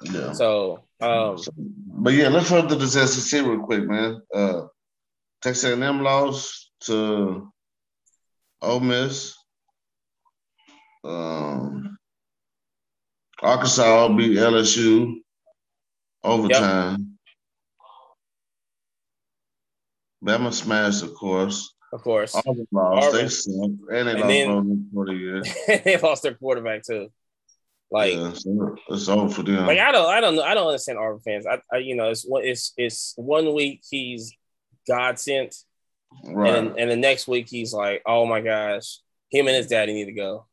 Yeah. So, um, but yeah, let's run through this SEC real quick, man. Uh, Texas A&M lost to Ole Miss. Um, Arkansas beat LSU overtime. Yep. Bama smashed, of course. Of course. Auburn lost. Auburn. They suck. And they and lost then, for the year. they lost their quarterback too. Like yeah, so it's over for them. Like I don't, I don't know, I don't understand Auburn fans. I, I you know, it's one, it's it's one week he's God sent, right? And, and the next week he's like, oh my gosh, him and his daddy need to go.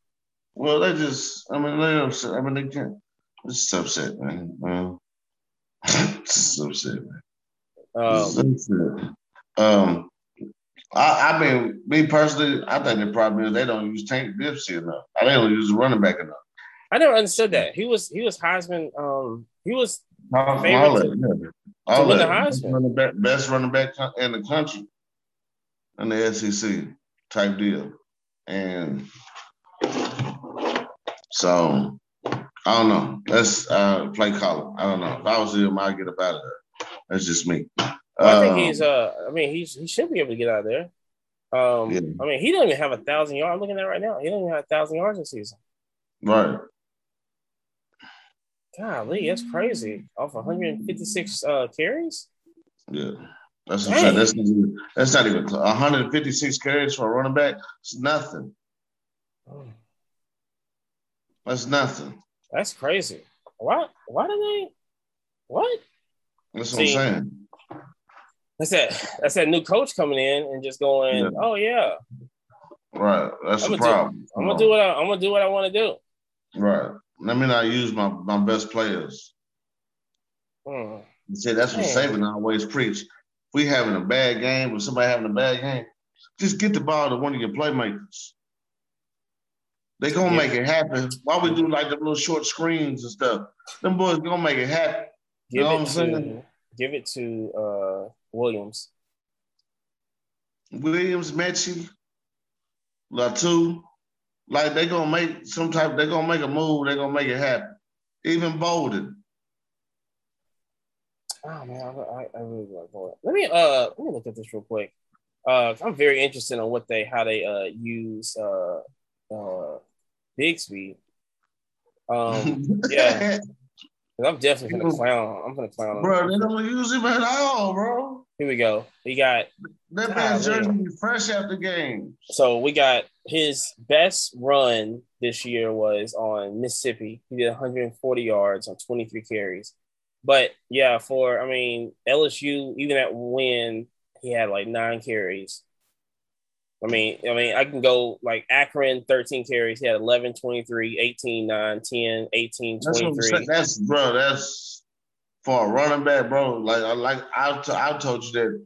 Well, they just, I mean, they upset. I mean, they can't. It's upset, man. It's upset, man. Um, um, I, I mean, me personally, I think the problem is they don't use Tank Bigsby enough. I don't use the running back enough. I never understood that. He was he was Heisman. Um, he was favorite to, yeah. to win the Heisman. Running back, best running back in the country, in the SEC type deal, and so I don't know. Let's uh, play color. I don't know. If I was him, I'd get up out of there. That's just me. Well, I think um, he's. Uh, I mean, he's he should be able to get out of there. Um, yeah. I mean, he doesn't even have a thousand yards. I'm looking at right now. He doesn't even have a thousand yards this season. Right. Golly, that's crazy. Off 156 uh, carries. Yeah, that's what I'm. That's not even, that's not even 156 carries for a running back. It's nothing. Oh. That's nothing. That's crazy. Why? Why do they? What? That's what I'm saying. That's that. That's that new coach coming in and just going. Yeah. Oh yeah. Right. That's I'm the problem. Do, I'm gonna do what I, I'm gonna do what I want to do. Right. Let me not use my, my best players. Hmm. See, that's what Saban always preach. If we having a bad game or somebody having a bad game, just get the ball to one of your playmakers. They gonna yeah. make it happen. Why we do like the little short screens and stuff? Them boys gonna make it happen. Give you know it what I'm saying? give it to uh, Williams. Williams, Metchie, Latu, like they're gonna make some type. they're gonna make a move. they're gonna make it happen. Even Bolden. Oh man, I, I really like Bolden. Let me uh let me look at this real quick. Uh, I'm very interested on what they how they uh use uh uh Bigsby. Um, yeah, I'm definitely gonna clown. I'm gonna clown. Bro, they don't use him at all, bro. Here we go. We got that man's jersey fresh after game. So we got his best run this year was on Mississippi. He did 140 yards on 23 carries. But yeah, for I mean LSU, even at win, he had like nine carries. I mean, I mean, I can go like Akron, 13 carries. He had 11, 23, 18, 9, 10, 18, 23. That's, that's bro, that's for a running back, bro. Like, I like I, t- I told you that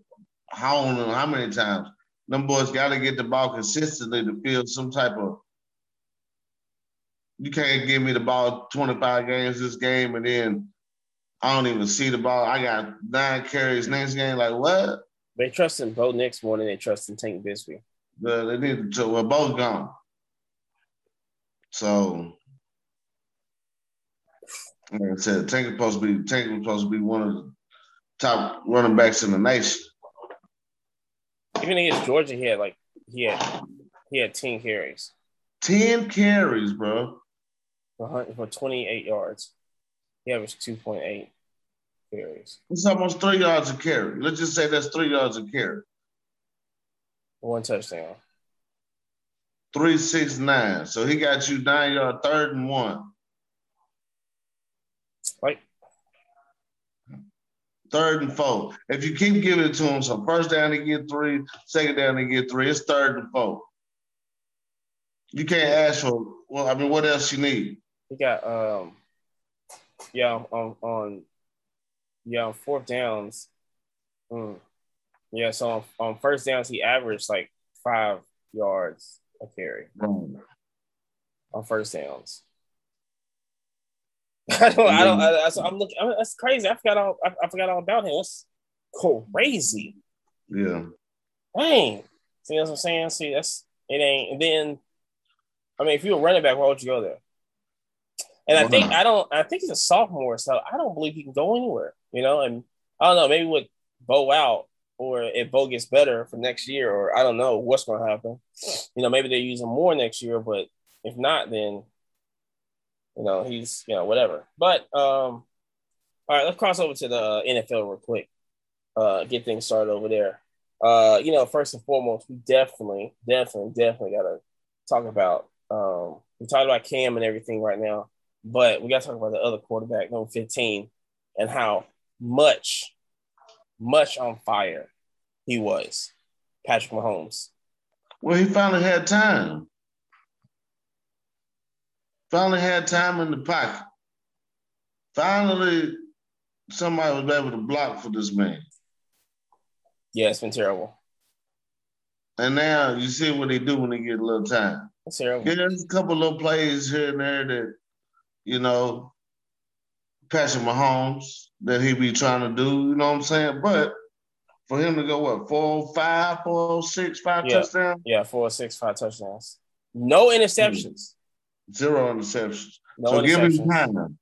how how many times them boys got to get the ball consistently to feel some type of. You can't give me the ball 25 games this game and then I don't even see the ball. I got nine carries next game. Like what? They trust in Bo Nix more than they trust in Tank Bigsby. The, they need to. We're both gone. So like I said, Tank is supposed to be Tank was supposed to be one of the top running backs in the nation. Even against Georgia, he had like he had he had ten carries. Ten carries, bro. For, for twenty eight yards, he averaged two point eight carries. It's almost three yards a carry. Let's just say that's three yards a carry. One touchdown. Three six nine. So he got you nine yard third and one. Third and four. If you keep giving it to him, so first down they get three, second down they get three. It's third and four. You can't ask for well. I mean, what else you need? He got um, yeah, on on yeah on fourth downs. Mm. Yeah, so on, on first downs he averaged like five yards a carry mm. on first downs. I don't. I don't. I, am looking. I that's crazy. I forgot all. I, I, forgot all about him. That's crazy. Yeah. Dang. See what I'm saying? See, that's it. Ain't. And then, I mean, if you're a running back, why would you go there? And I think I don't. I think he's a sophomore, so I don't believe he can go anywhere. You know, and I don't know. Maybe with Bo out, or if Bo gets better for next year, or I don't know what's going to happen. You know, maybe they use him more next year, but if not, then you know, he's you know whatever. But um, all right, let's cross over to the NFL real quick. Uh, get things started over there. Uh, you know, first and foremost, we definitely, definitely, definitely gotta talk about. Um, we talked about Cam and everything right now, but we gotta talk about the other quarterback, number fifteen, and how much, much on fire he was, Patrick Mahomes. Well, he finally had time. Finally had time in the pocket. Finally, somebody was able to block for this man. Yeah, it's been terrible. And now you see what they do when they get a little time. It's terrible. Yeah, there's a couple little plays here and there that, you know, Patrick Mahomes that he be trying to do, you know what I'm saying? But for him to go what four, five, four, six, five yeah. touchdowns? Yeah, four, six, five touchdowns. No interceptions. Zero interceptions. No so interceptions. give him time.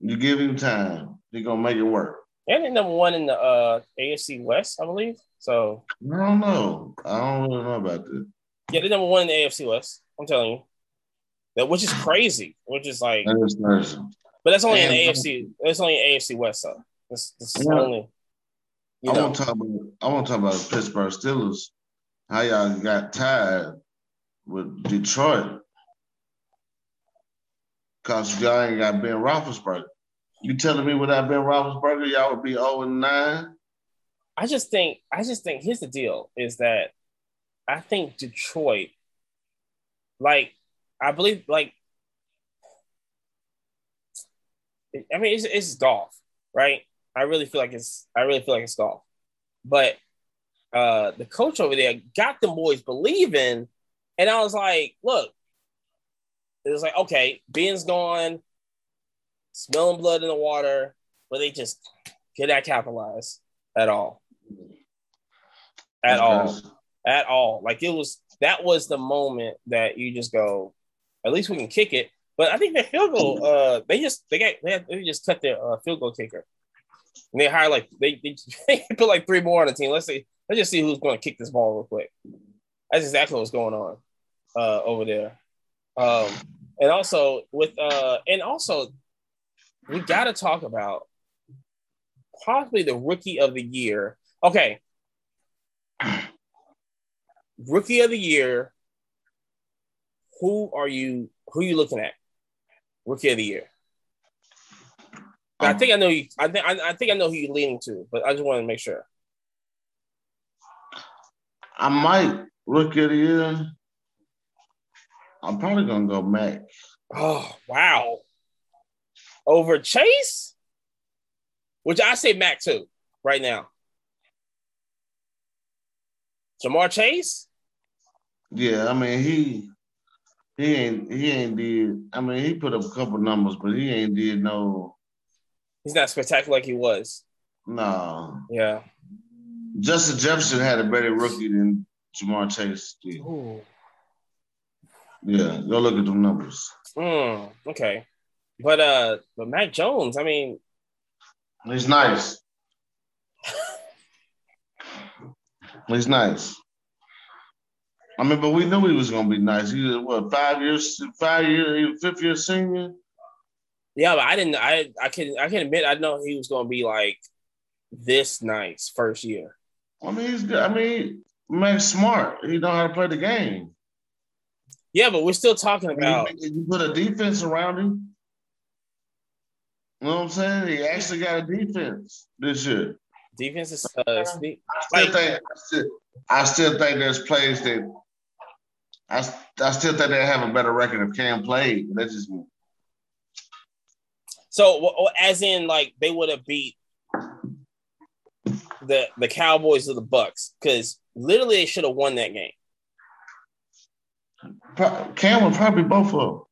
You give him time. He's gonna make it work. And they're number one in the uh, AFC West, I believe. So I don't know. I don't really know about that. Yeah, they're number one in the AFC West. I'm telling you. That which is crazy. Which is like that is crazy. But that's only and, in the AFC. That's only in AFC West, though. That's, that's yeah. only. I want to talk about. I want to talk about the Pittsburgh Steelers. How y'all got tied with Detroit because y'all ain't got Ben Roethlisberger. You telling me without Ben Roethlisberger, y'all would be 0 and 9? I just think, I just think here's the deal is that I think Detroit, like, I believe, like, I mean, it's, it's golf, right? I really feel like it's, I really feel like it's golf. But uh the coach over there got them boys believing. And I was like, look, it was like, okay, Ben's gone, smelling blood in the water, but they just cannot capitalize at all. At all. At all. Like it was that was the moment that you just go, at least we can kick it. But I think the field goal, uh, they just they got they, had, they just cut their uh, field goal kicker, and they hire like they, they they put like three more on the team. Let's see, let's just see who's going to kick this ball real quick. That's exactly what's going on uh, over there. Um, and also with uh, and also we got to talk about possibly the rookie of the year. Okay, rookie of the year. Who are you? Who are you looking at? Rookie of the year. Um, I think I know you. I think I, I think I know who you're leaning to, but I just want to make sure. I might rookie of the year. I'm probably gonna go Mac. Oh wow! Over Chase, which I say Mac too right now. Ja'Marr Chase. Yeah, I mean he he ain't he ain't did. I mean he put up a couple numbers, but he ain't did no. He's not spectacular like he was. No. Yeah. Justin Jefferson had a better rookie than Ja'Marr Chase did. Ooh. Yeah, go look at the numbers. Mm, okay, but uh, but Mac Jones, I mean, he's nice. he's nice. I mean, but we knew he was gonna be nice. He was what five years, five year, fifth year senior. Yeah, but I didn't. I I can I can admit I know he was gonna be like this nice first year. I mean, he's good. I mean, Mac's smart. He know how to play the game. Yeah, but we're still talking about you, you put a defense around him. You know what I'm saying? He actually got a defense this year. Defense is uh, I still think I still, I still think there's plays that I, I still think they have a better record if Cam played. That's just me. So, as in, like they would have beat the the Cowboys or the Bucks because literally they should have won that game. Cam would probably both of them.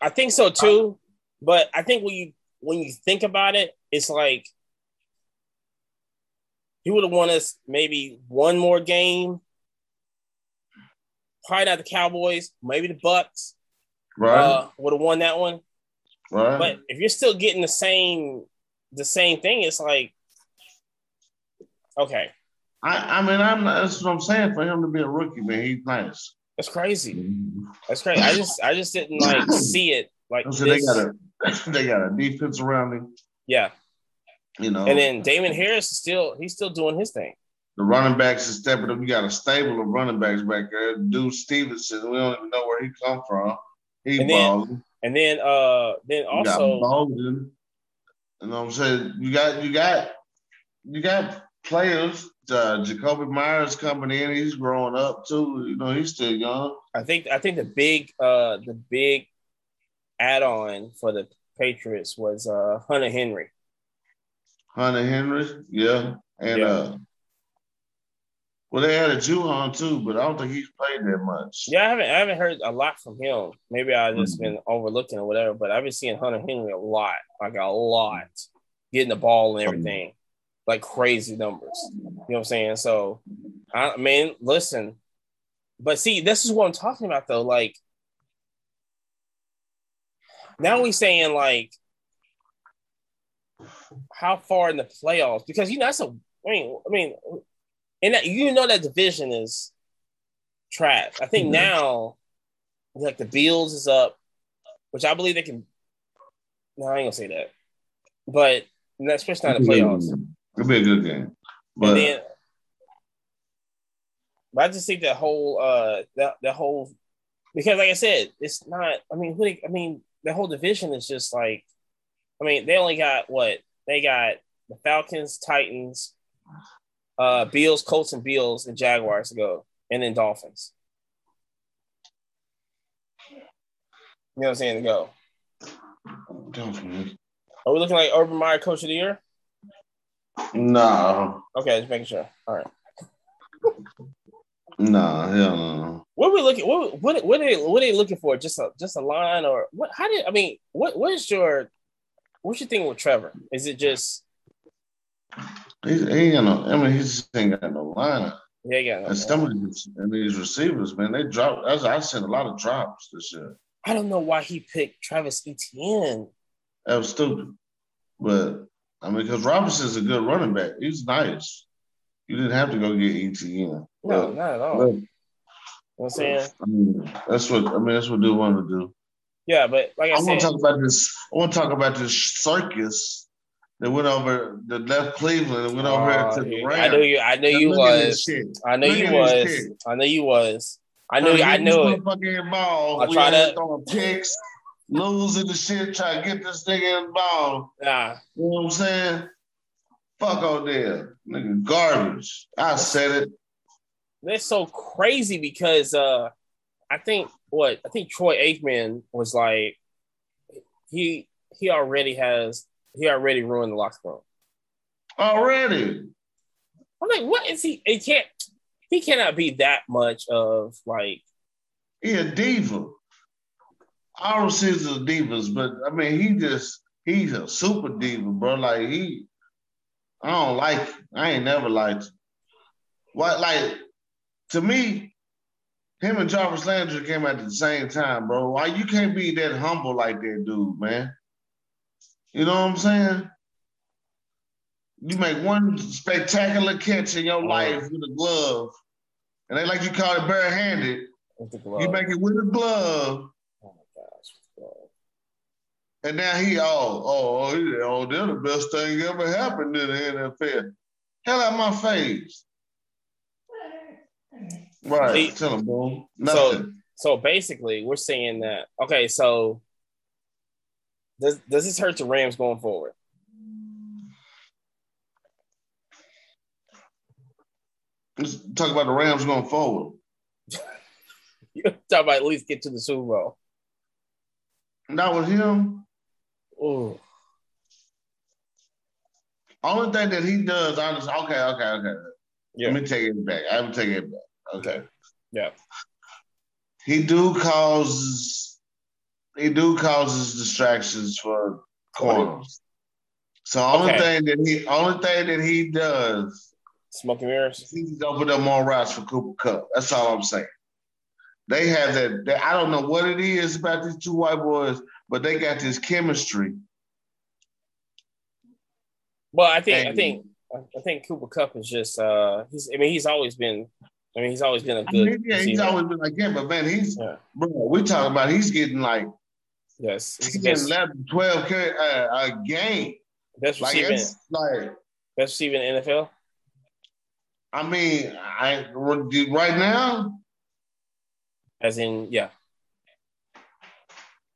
I think so too, but I think when you when you think about it, it's like he would have won us maybe one more game. Probably not the Cowboys, maybe the Bucks. Right. Uh, would have won that one. Right. But if you're still getting the same the same thing, it's like okay. I, I mean, I'm not, that's what I'm saying. For him to be a rookie, man, he's nice. That's crazy. That's crazy. I just I just didn't like see it like so they got a they got a defense around him. Yeah. You know. And then Damien Harris is still he's still doing his thing. The running backs is stepping up. You got a stable of running backs back there. Dude Stevenson, we don't even know where he come from. He and balling. Then, and then uh then also Bolden. You know what I'm saying? You got you got you got players. Uh, Jakobi Meyers coming in, he's growing up too. You know, he's still young. I think I think the big uh the big add on for the Patriots was uh Hunter Henry. Hunter Henry, yeah. And yeah. uh well, they had a Juwan too, but I don't think he's played that much. Yeah, I haven't I haven't heard a lot from him. Maybe I've just mm-hmm. been overlooking or whatever, but I've been seeing Hunter Henry a lot, like a lot, getting the ball and everything, mm-hmm. Like crazy numbers. You know what I'm saying? So, I mean, listen, but see, this is what I'm talking about though. Like, now we're saying like, how far in the playoffs? Because you know that's a. I mean, I mean and that, you know that division is trash. I think mm-hmm. now, like the Bills is up, which I believe they can. No, I ain't gonna say that, but especially not the playoffs. It'll be a good game, but then, but I just think that whole uh that that whole because like I said, it's not. I mean, who? I mean, the whole division is just like. I mean, they only got what they got: the Falcons, Titans, uh, Bills, Colts, and Bills and Jaguars to go, and then Dolphins. You know what I'm saying? To go. Dolphins. Are we looking like Urban Meyer Coach of the Year? No. Okay, just making sure. All right. Nah, hell no. What are we looking? What what what are they what are they looking for? Just a just a line or what? How did I mean? What what is your what's your thing with Trevor? Is it just he, he ain't got no. I mean, he just ain't got no line. Yeah, yeah. No and some of these and these receivers, man, they drop. As I seen a lot of drops this year. I don't know why he picked Travis Etienne. That was stupid, but I mean, because Robinson's a good running back. He's nice. You didn't have to go get Etienne. No, but, not at all. But, you know what I'm saying? I mean, that's what I mean. That's what they want to do. Yeah, but like I, I said, want to talk about this. I want to talk about this circus that went over the left Cleveland and went over uh, to the Rams. I knew you. I knew you was. I knew you was. I knew you was. I knew. I knew it. Ball. I try to throwing picks, losing the shit, trying to get this thing in the ball. Yeah. You know what I'm saying? Fuck Odell, nigga, garbage. I said it. That's so crazy because uh, I think what I think Troy Aikman was like. He he already has he already ruined the locker room. Already. I'm like, what is he? He can't. He cannot be that much of like. He a diva. All receivers are divas, but I mean, he just he's a super diva, bro. Like he, I don't like. I ain't never liked. What like to me, him and Jarvis Landry came at the same time, bro. Why you can't be that humble like that dude, man? You know what I'm saying? You make one spectacular catch in your life with a glove, and they like you call it barehanded. You make it with a glove. Oh. And now he all, oh oh, oh, oh they're the best thing ever happened in the NFL. Hell out my face. Right. See, Tell him, boom. Nothing. So, so basically, we're saying that okay. So does does this hurt the Rams going forward? Let's talk about the Rams going forward. you talk about at least get to the Super Bowl. Not with him. Oh, Only thing that he does, honestly, okay, okay, okay. yeah, Let me take it back. I will take it back. Okay. yeah. He do causes he do causes distractions for corners. So only Okay. thing that he only thing that he does Smoking mirrors. He's opened up more routes for Cooper Kupp. That's all I'm saying. They have that, that- I don't know what it is about these two white boys, but they got this chemistry. Well, I think I think I think Cooper Kupp is just uh he's I mean he's always been I mean he's always been a good mean, yeah, he's receiver. always been like that, but man, he's Yeah. bro. We talking about he's getting like yes he's he's getting best, 11, 12 carry, uh, a game. best Like receiving like best receiver in the NFL. I mean, I right now, As in, yeah.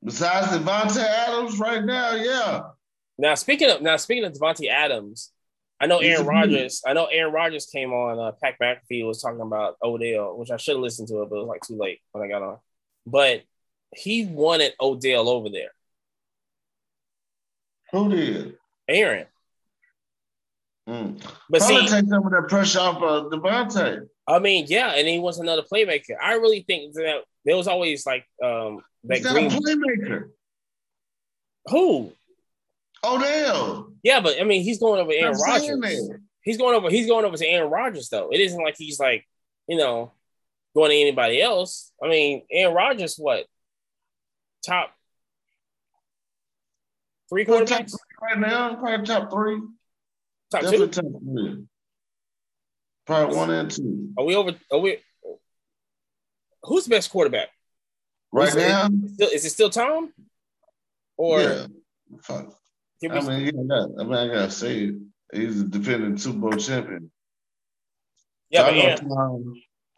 Besides Davante Adams, right now, yeah. Now speaking of now speaking of Davante Adams, I know Aaron Rodgers. I know Aaron Rodgers came on. Uh, Pat McAfee was talking about Odell, which I should have listened to it, but it was like too late when I got on. But he wanted Odell over there. Who did? Aaron. Mm. But Probably see, take some of that pressure off of Davante. I mean, yeah, and he was another playmaker. I really think that there was always like um He's not green a playmaker. who. Odell. Yeah, but I mean, he's going over Aaron Rodgers. He's going over. He's going over to Aaron Rodgers though. It isn't like he's like you know going to anybody else. I mean, Aaron Rodgers, what top three top quarterbacks? three right now, probably top three. Top Definitely two? top three. Probably one and two. Are we over? Are we? Who's the best quarterback? Right Is it- now, Still, is it still Tom? Or yeah. Fuck. I mean, yeah, I I mean, I gotta say it. He's a defending Super Bowl champion. yeah, I but go Aaron, Tom.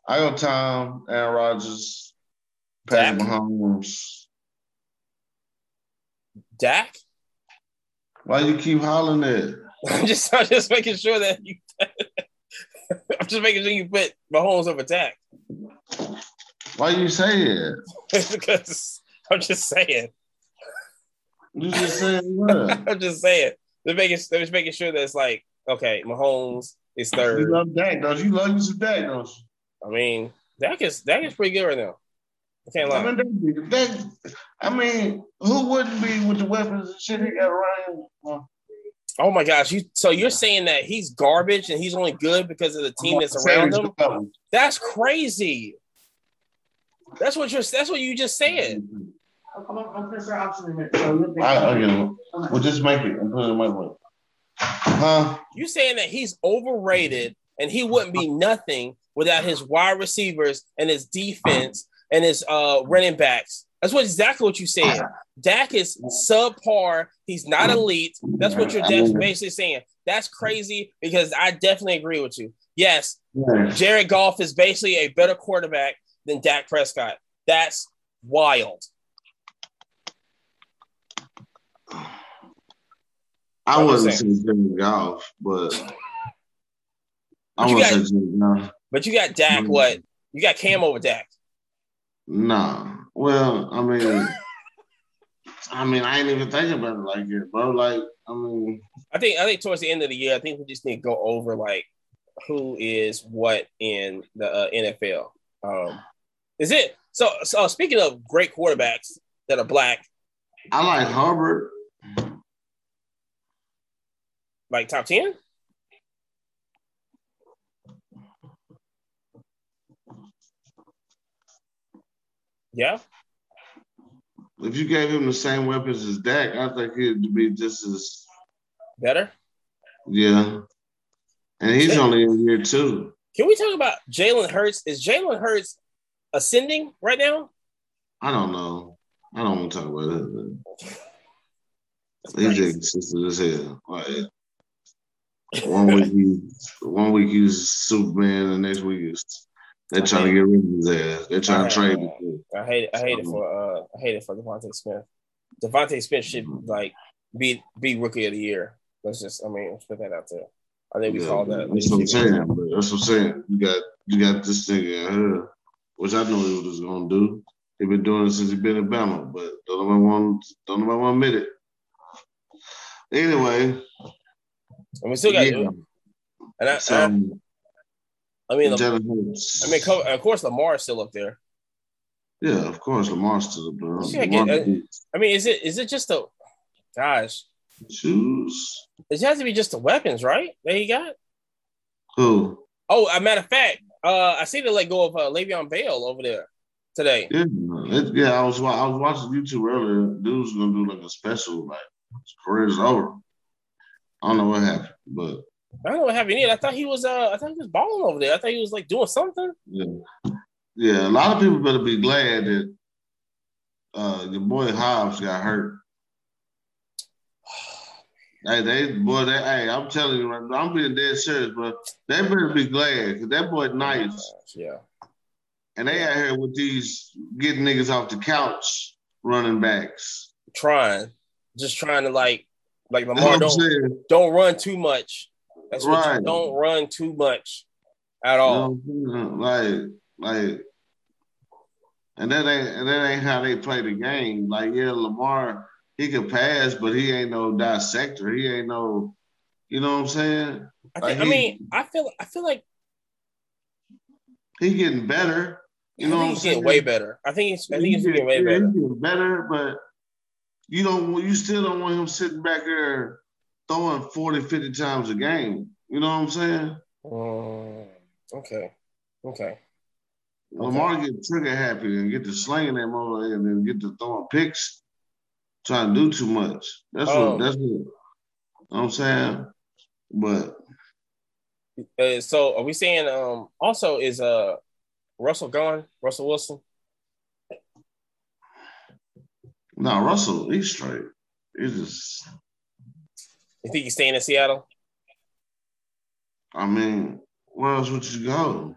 I go Tom, Aaron Rodgers, Patrick Dak? Mahomes. Dak. Why you keep hollering that? I'm just, I'm just making sure that you. I'm just making sure you put Mahomes over Dak Why you say it? because I'm just saying. You just said what? I'm just saying. They're making, they're just making sure that it's like, okay, Mahomes is you third. love Dak, don't you? You love you some Dak, don't you? I mean, Dak is Dak is pretty good right now. I can't lie. I mean, that, that, I mean, who wouldn't be with the weapons and shit he got around? Oh my gosh, you so you're saying that he's garbage and he's only good because of the team that's around him? That's crazy. That's what you're. That's what you just said. I, I get it. Well, just make it and put it in my way. Huh? You saying that he's overrated and he wouldn't be nothing without his wide receivers and his defense and his uh running backs. That's what exactly what you said. Dak is subpar. He's not elite. That's what you're def- basically saying. That's crazy because I definitely agree with you. Yes, Jared Goff is basically a better quarterback than Dak Prescott. That's wild. I wasn't saying Jared Goff, but I wasn't Jared Goff. But you got Dak. Mm. What? You got Cam over Dak. Nah. Well, I mean, I mean, I ain't even thinking about it like that, bro. Like, I mean, I think I think towards the end of the year, I think we just need to go over like who is what in the uh, NFL. Um, is it so? So oh, speaking of great quarterbacks that are black, I like Hubbard. like top ten. Yeah, If you gave him the same weapons as Dak, I think he'd be just as better. yeah. And he's only in year two. Can we talk about Jalen Hurts? Is Jalen Hurts ascending right now? I don't know. I don't want to talk about it. That's He's crazy. inconsistent as hell. Like, one week he's one week he's Superman, and next week is they're trying to get rid of his ass. They're trying to trade him. I hate it. I hate it for uh I hate it for DeVonta Smith. DeVonta Smith should like be be rookie of the year. Let's just, I mean, let's put that out there. I think we yeah, call that. That's what I'm saying. That's what I'm saying. You got you got this thing in here, which I knew he was gonna do. He been doing it since he been in Bama, but don't nobody want don't nobody want to admit it. Anyway, and we still got. Yeah. And I, so, I, I mean, I mean, of course, Lamar is still up there. Yeah, of course, Lamar's still up there. Get, uh, I mean, is it is it just a gosh? Shoes. It has to be just the weapons, right? That he got. Who? Oh, a matter of fact, uh, I see the let go of uh, Le'Veon Bell over there today. Yeah, it, yeah. I was I was watching YouTube earlier. Dude's gonna do like a special, like his career's over. I don't know what happened, but I don't know what happened either. I thought he was uh I thought he was balling over there. I thought he was like doing something. Yeah. Yeah, a lot of people better be glad that uh your boy Hobbs got hurt. Hey, they boy, they, hey, I'm telling you, I'm being dead serious, but they better be glad because that boy nice. Yeah. And they out here with these getting niggas off the couch running backs. Trying. Just trying to like like Lamar don't don't run too much. That's right. don't run too much at all. like like and that ain't and that ain't how they play the game. Like, yeah, Lamar, he can pass, but he ain't no dissector. He ain't no, you know what I'm saying? I, think, like he, I mean, I feel I feel like he getting better. You know what I'm saying? Getting way better. I think he's I think he's getting way better. He's getting better, but you don't you still don't want him sitting back there throwing 40, 50 times a game. You know what I'm saying? Um, okay. Okay. Lamar okay. get trigger happy and get to slinging that mother and then get to throwing picks, trying to do too much. That's oh. what that's what you know what I'm saying. But uh, so are we saying um also is uh Russell gone? Russell Wilson? No, Russell, he's straight. He's just You think he's staying in Seattle? I mean, where else would you go?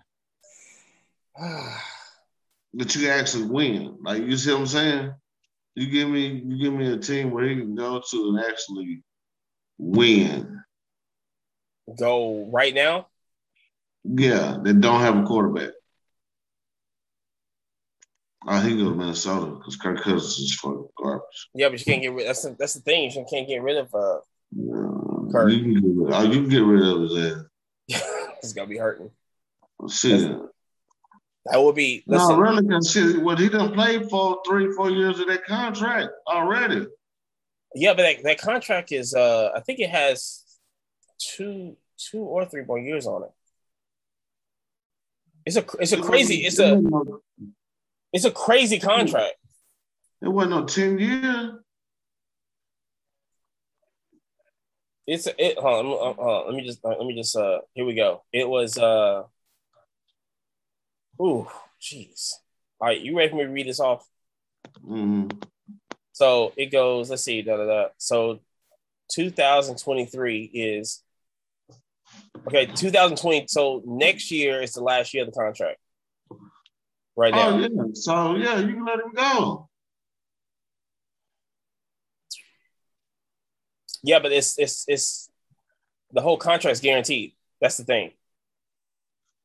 that you actually win. Like you see what I'm saying? You give me you give me a team where he can go to and actually win. Go right now? Yeah, they don't have a quarterback. I think was Minnesota because Kirk Cousins is fucking garbage. Yeah, but you can't get rid. That's the, that's the thing. You can't get rid of uh. Yeah, Kirk. You can get rid, oh, you can get rid of his ass. it's gonna be hurting. Shit. That would be listen, no, really. Consider what he done played for three, four years of that contract already. Yeah, but that, that contract is uh I think it has two two or three more years on it. It's a it's a crazy it's a it's a crazy contract. It wasn't no ten years. It's it. Hold on, hold on, let me just let me just uh here we go. It was uh Ooh, jeez. All right, you ready for me to read this off? Mm-hmm. So it goes, let's see, da, da, da. So 2023 is okay, 2020. So next year is the last year of the contract. Right now. Oh, yeah. So yeah, you can let him go. Yeah, but it's it's it's the whole contract's guaranteed. That's the thing.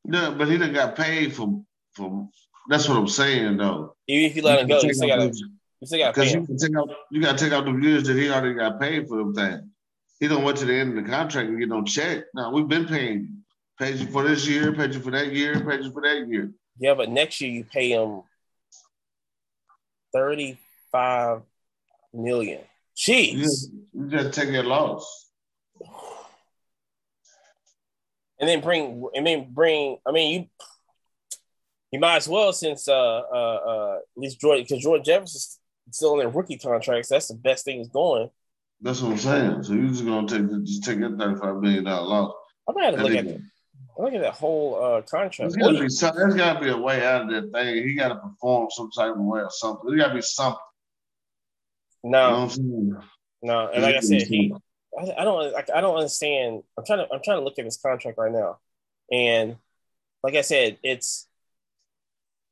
No, but he done got paid for for. That's what I'm saying, though. Even if you let him go, you still. You still gotta pay him. Take out, you gotta take out the years that he already got paid for them things. He don't went to the end of the contract and get no check. Now we've been paying you. Paid you for this year, paid you for that year, paid you for that year. Yeah, but next year you pay him 35 million. Jeez. You just, you just take your loss. And then bring I mean bring I mean you you might as well since uh uh uh at least George because George Jefferson's still in their rookie contracts. That's the best thing is going. That's what I'm saying. So you're just gonna take just take that thirty five million dollar loss. I'm gonna have to look at that. Look at that whole uh, contract. There's gotta, be some, there's gotta be a way out of that thing. He gotta perform some type of way or something. There's gotta be something. No, you know no, and like I said, he I, I don't I don't understand. I'm trying to I'm trying to look at this contract right now, and like I said, it's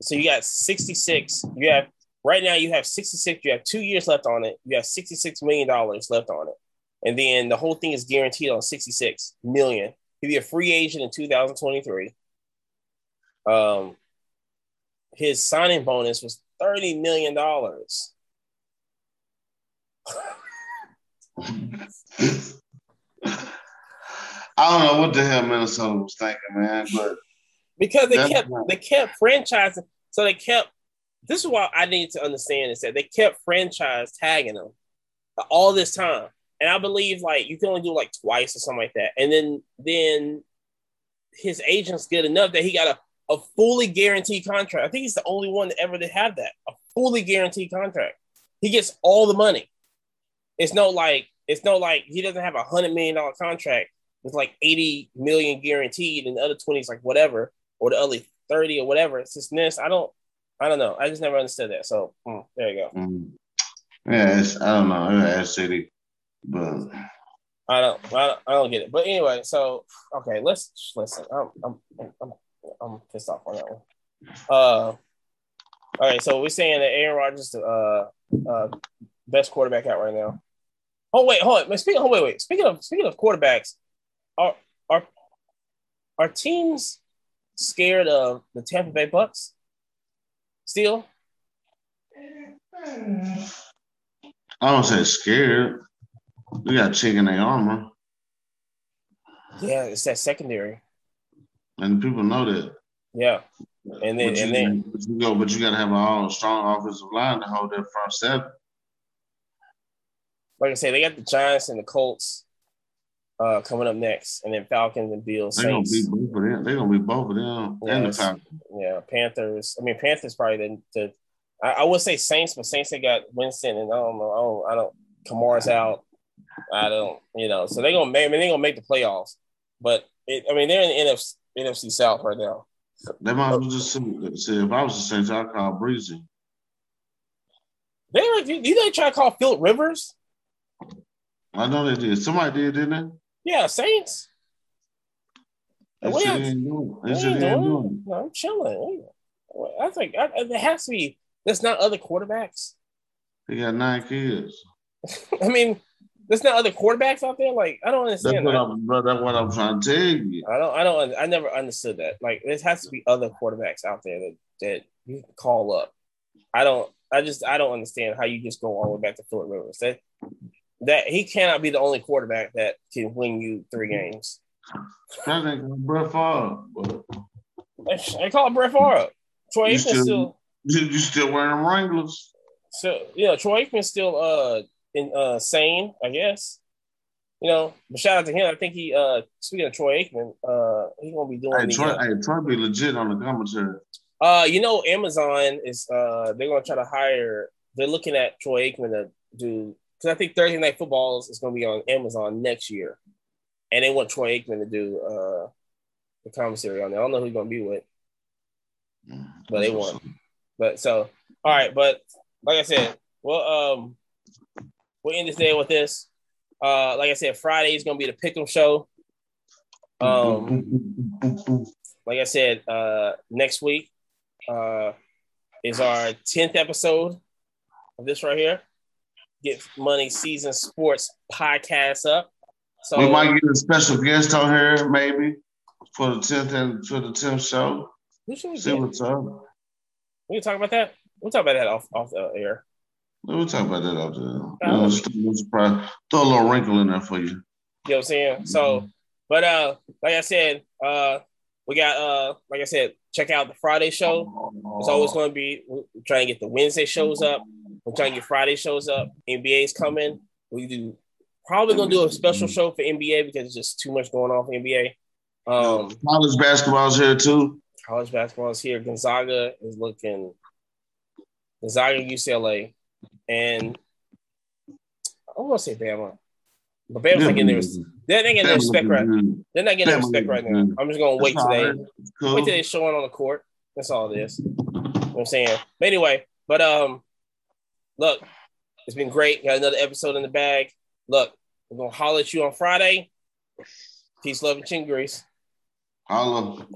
so you got 66. You have Right now, you have 66. You have two years left on it. You have 66 million dollars left on it, and then the whole thing is guaranteed on 66 million. He'll be a free agent in 2023. Um, his signing bonus was 30 million dollars. I don't know what the hell Minnesota was thinking, man, but because they kept they kept franchising, so they kept. This is what I need to understand is that they kept franchise tagging them all this time, and I believe like you can only do like twice or something like that, and then then his agent's good enough that he got a, a fully guaranteed contract. I think he's the only one to ever to have that a fully guaranteed contract. He gets all the money. It's no like it's no like he doesn't have a hundred million dollar contract with like 80 million guaranteed and the other 20 is like whatever, or the other 30 or whatever. It's just this. I don't I don't know. I just never understood that. So mm, there you go. Mm. Yeah, it's, I don't know. It's city, but I don't, I don't, I don't get it. But anyway, so okay, let's listen. I'm, I'm, I'm, I'm pissed off on that one. Uh, all right, so we're saying that Aaron Rodgers is the uh, uh, best quarterback out right now. Oh wait, hold on. Speaking, oh wait, wait. Speaking of speaking of quarterbacks, are are are teams scared of the Tampa Bay Bucks? Still, I don't say scared. We got chick in their armor. Yeah, it's that secondary. And people know that. Yeah. And then but and you, then but you go, but you gotta have a all strong offensive line to hold that front seven. Like I said, they got the Giants and the Colts uh, coming up next, and then Falcons and Bills. They're gonna be both of them. They're gonna be both of them and the Yes. Yeah, Panthers. I mean, Panthers probably the. the I, I would say Saints, but Saints they got Winston, and I don't know. I don't. I don't Kamara's out. I don't. You know, so they're gonna make. I mean, they're gonna make the playoffs, but it, I mean, they're in the NFC, NFC South right now. They might as well just say, say if I was the Saints, I'd call Breezy. They were. You, you know, they try to call Philip Rivers. I know they did. Somebody did, didn't they? Yeah, Saints. They Well, said ain't doing it. They They ain't doing. No, I'm chilling. I think I, there has to be. There's not other quarterbacks. They got nine kids. I mean, there's not other quarterbacks out there. Like I don't That's understand. what that. I'm. bro, That's what I'm trying to tell you. I don't. I don't. I never understood that. Like there has to be other quarterbacks out there that that you can call up. I don't. I just. I don't understand how you just go all the way back to Philip Rivers. That that he cannot be the only quarterback that can win you three games. That nigga Brett Favre. I call Brett Favre. Troy You Aikman still- still. You, still wearing Wranglers? So know, Troy Aikman's still uh in uh sane, I guess. You know, but shout out to him. I think he uh speaking of Troy Aikman, uh he's gonna be doing Hey, Troy, uh, hey, Troy be legit on the commentary. uh you know Amazon is uh they're gonna try to hire they're looking at Troy Aikman to do because I think Thursday night football is gonna be on Amazon next year. And they want Troy Aikman to do uh the commentary on there. I don't know who he's gonna be with. But they want. But so, all right. But like I said, well, um, we'll end this day with this. Uh, like I said, Friday is gonna be the Pick'em show. Um, like I said, uh, next week uh, is our tenth episode of this right here. Get Money Season Sports podcast up. So we might get a special guest on here, maybe for the tenth and for the tenth show. who should we See get? what's up. We can talk about that. We'll talk about that off off the air. We'll talk about that after. You Oh. know, just a surprise. Throw a little wrinkle in there for you. You know what I'm saying? So, but uh, like I said, uh, we got uh, like I said, check out the Friday show. It's always going to be trying to get the Wednesday shows up. Trying to get Friday shows up. NBA's coming. We do probably gonna do a special show for NBA because it's just too much going on for NBA. Um, college basketball's here too. college basketball is here. Gonzaga is looking. Gonzaga, UCLA, and I want to say Bama, but Bama's not getting their they're not getting their respect right. They're not getting their respect right now. I'm just gonna wait today. Cool. Wait till they show it on the court. That's all it is. You know what I'm saying? But anyway, but um, look, it's been great. Got another episode in the bag. Look, we're gonna holler at you on Friday. Peace, love, and chin grease. Holla.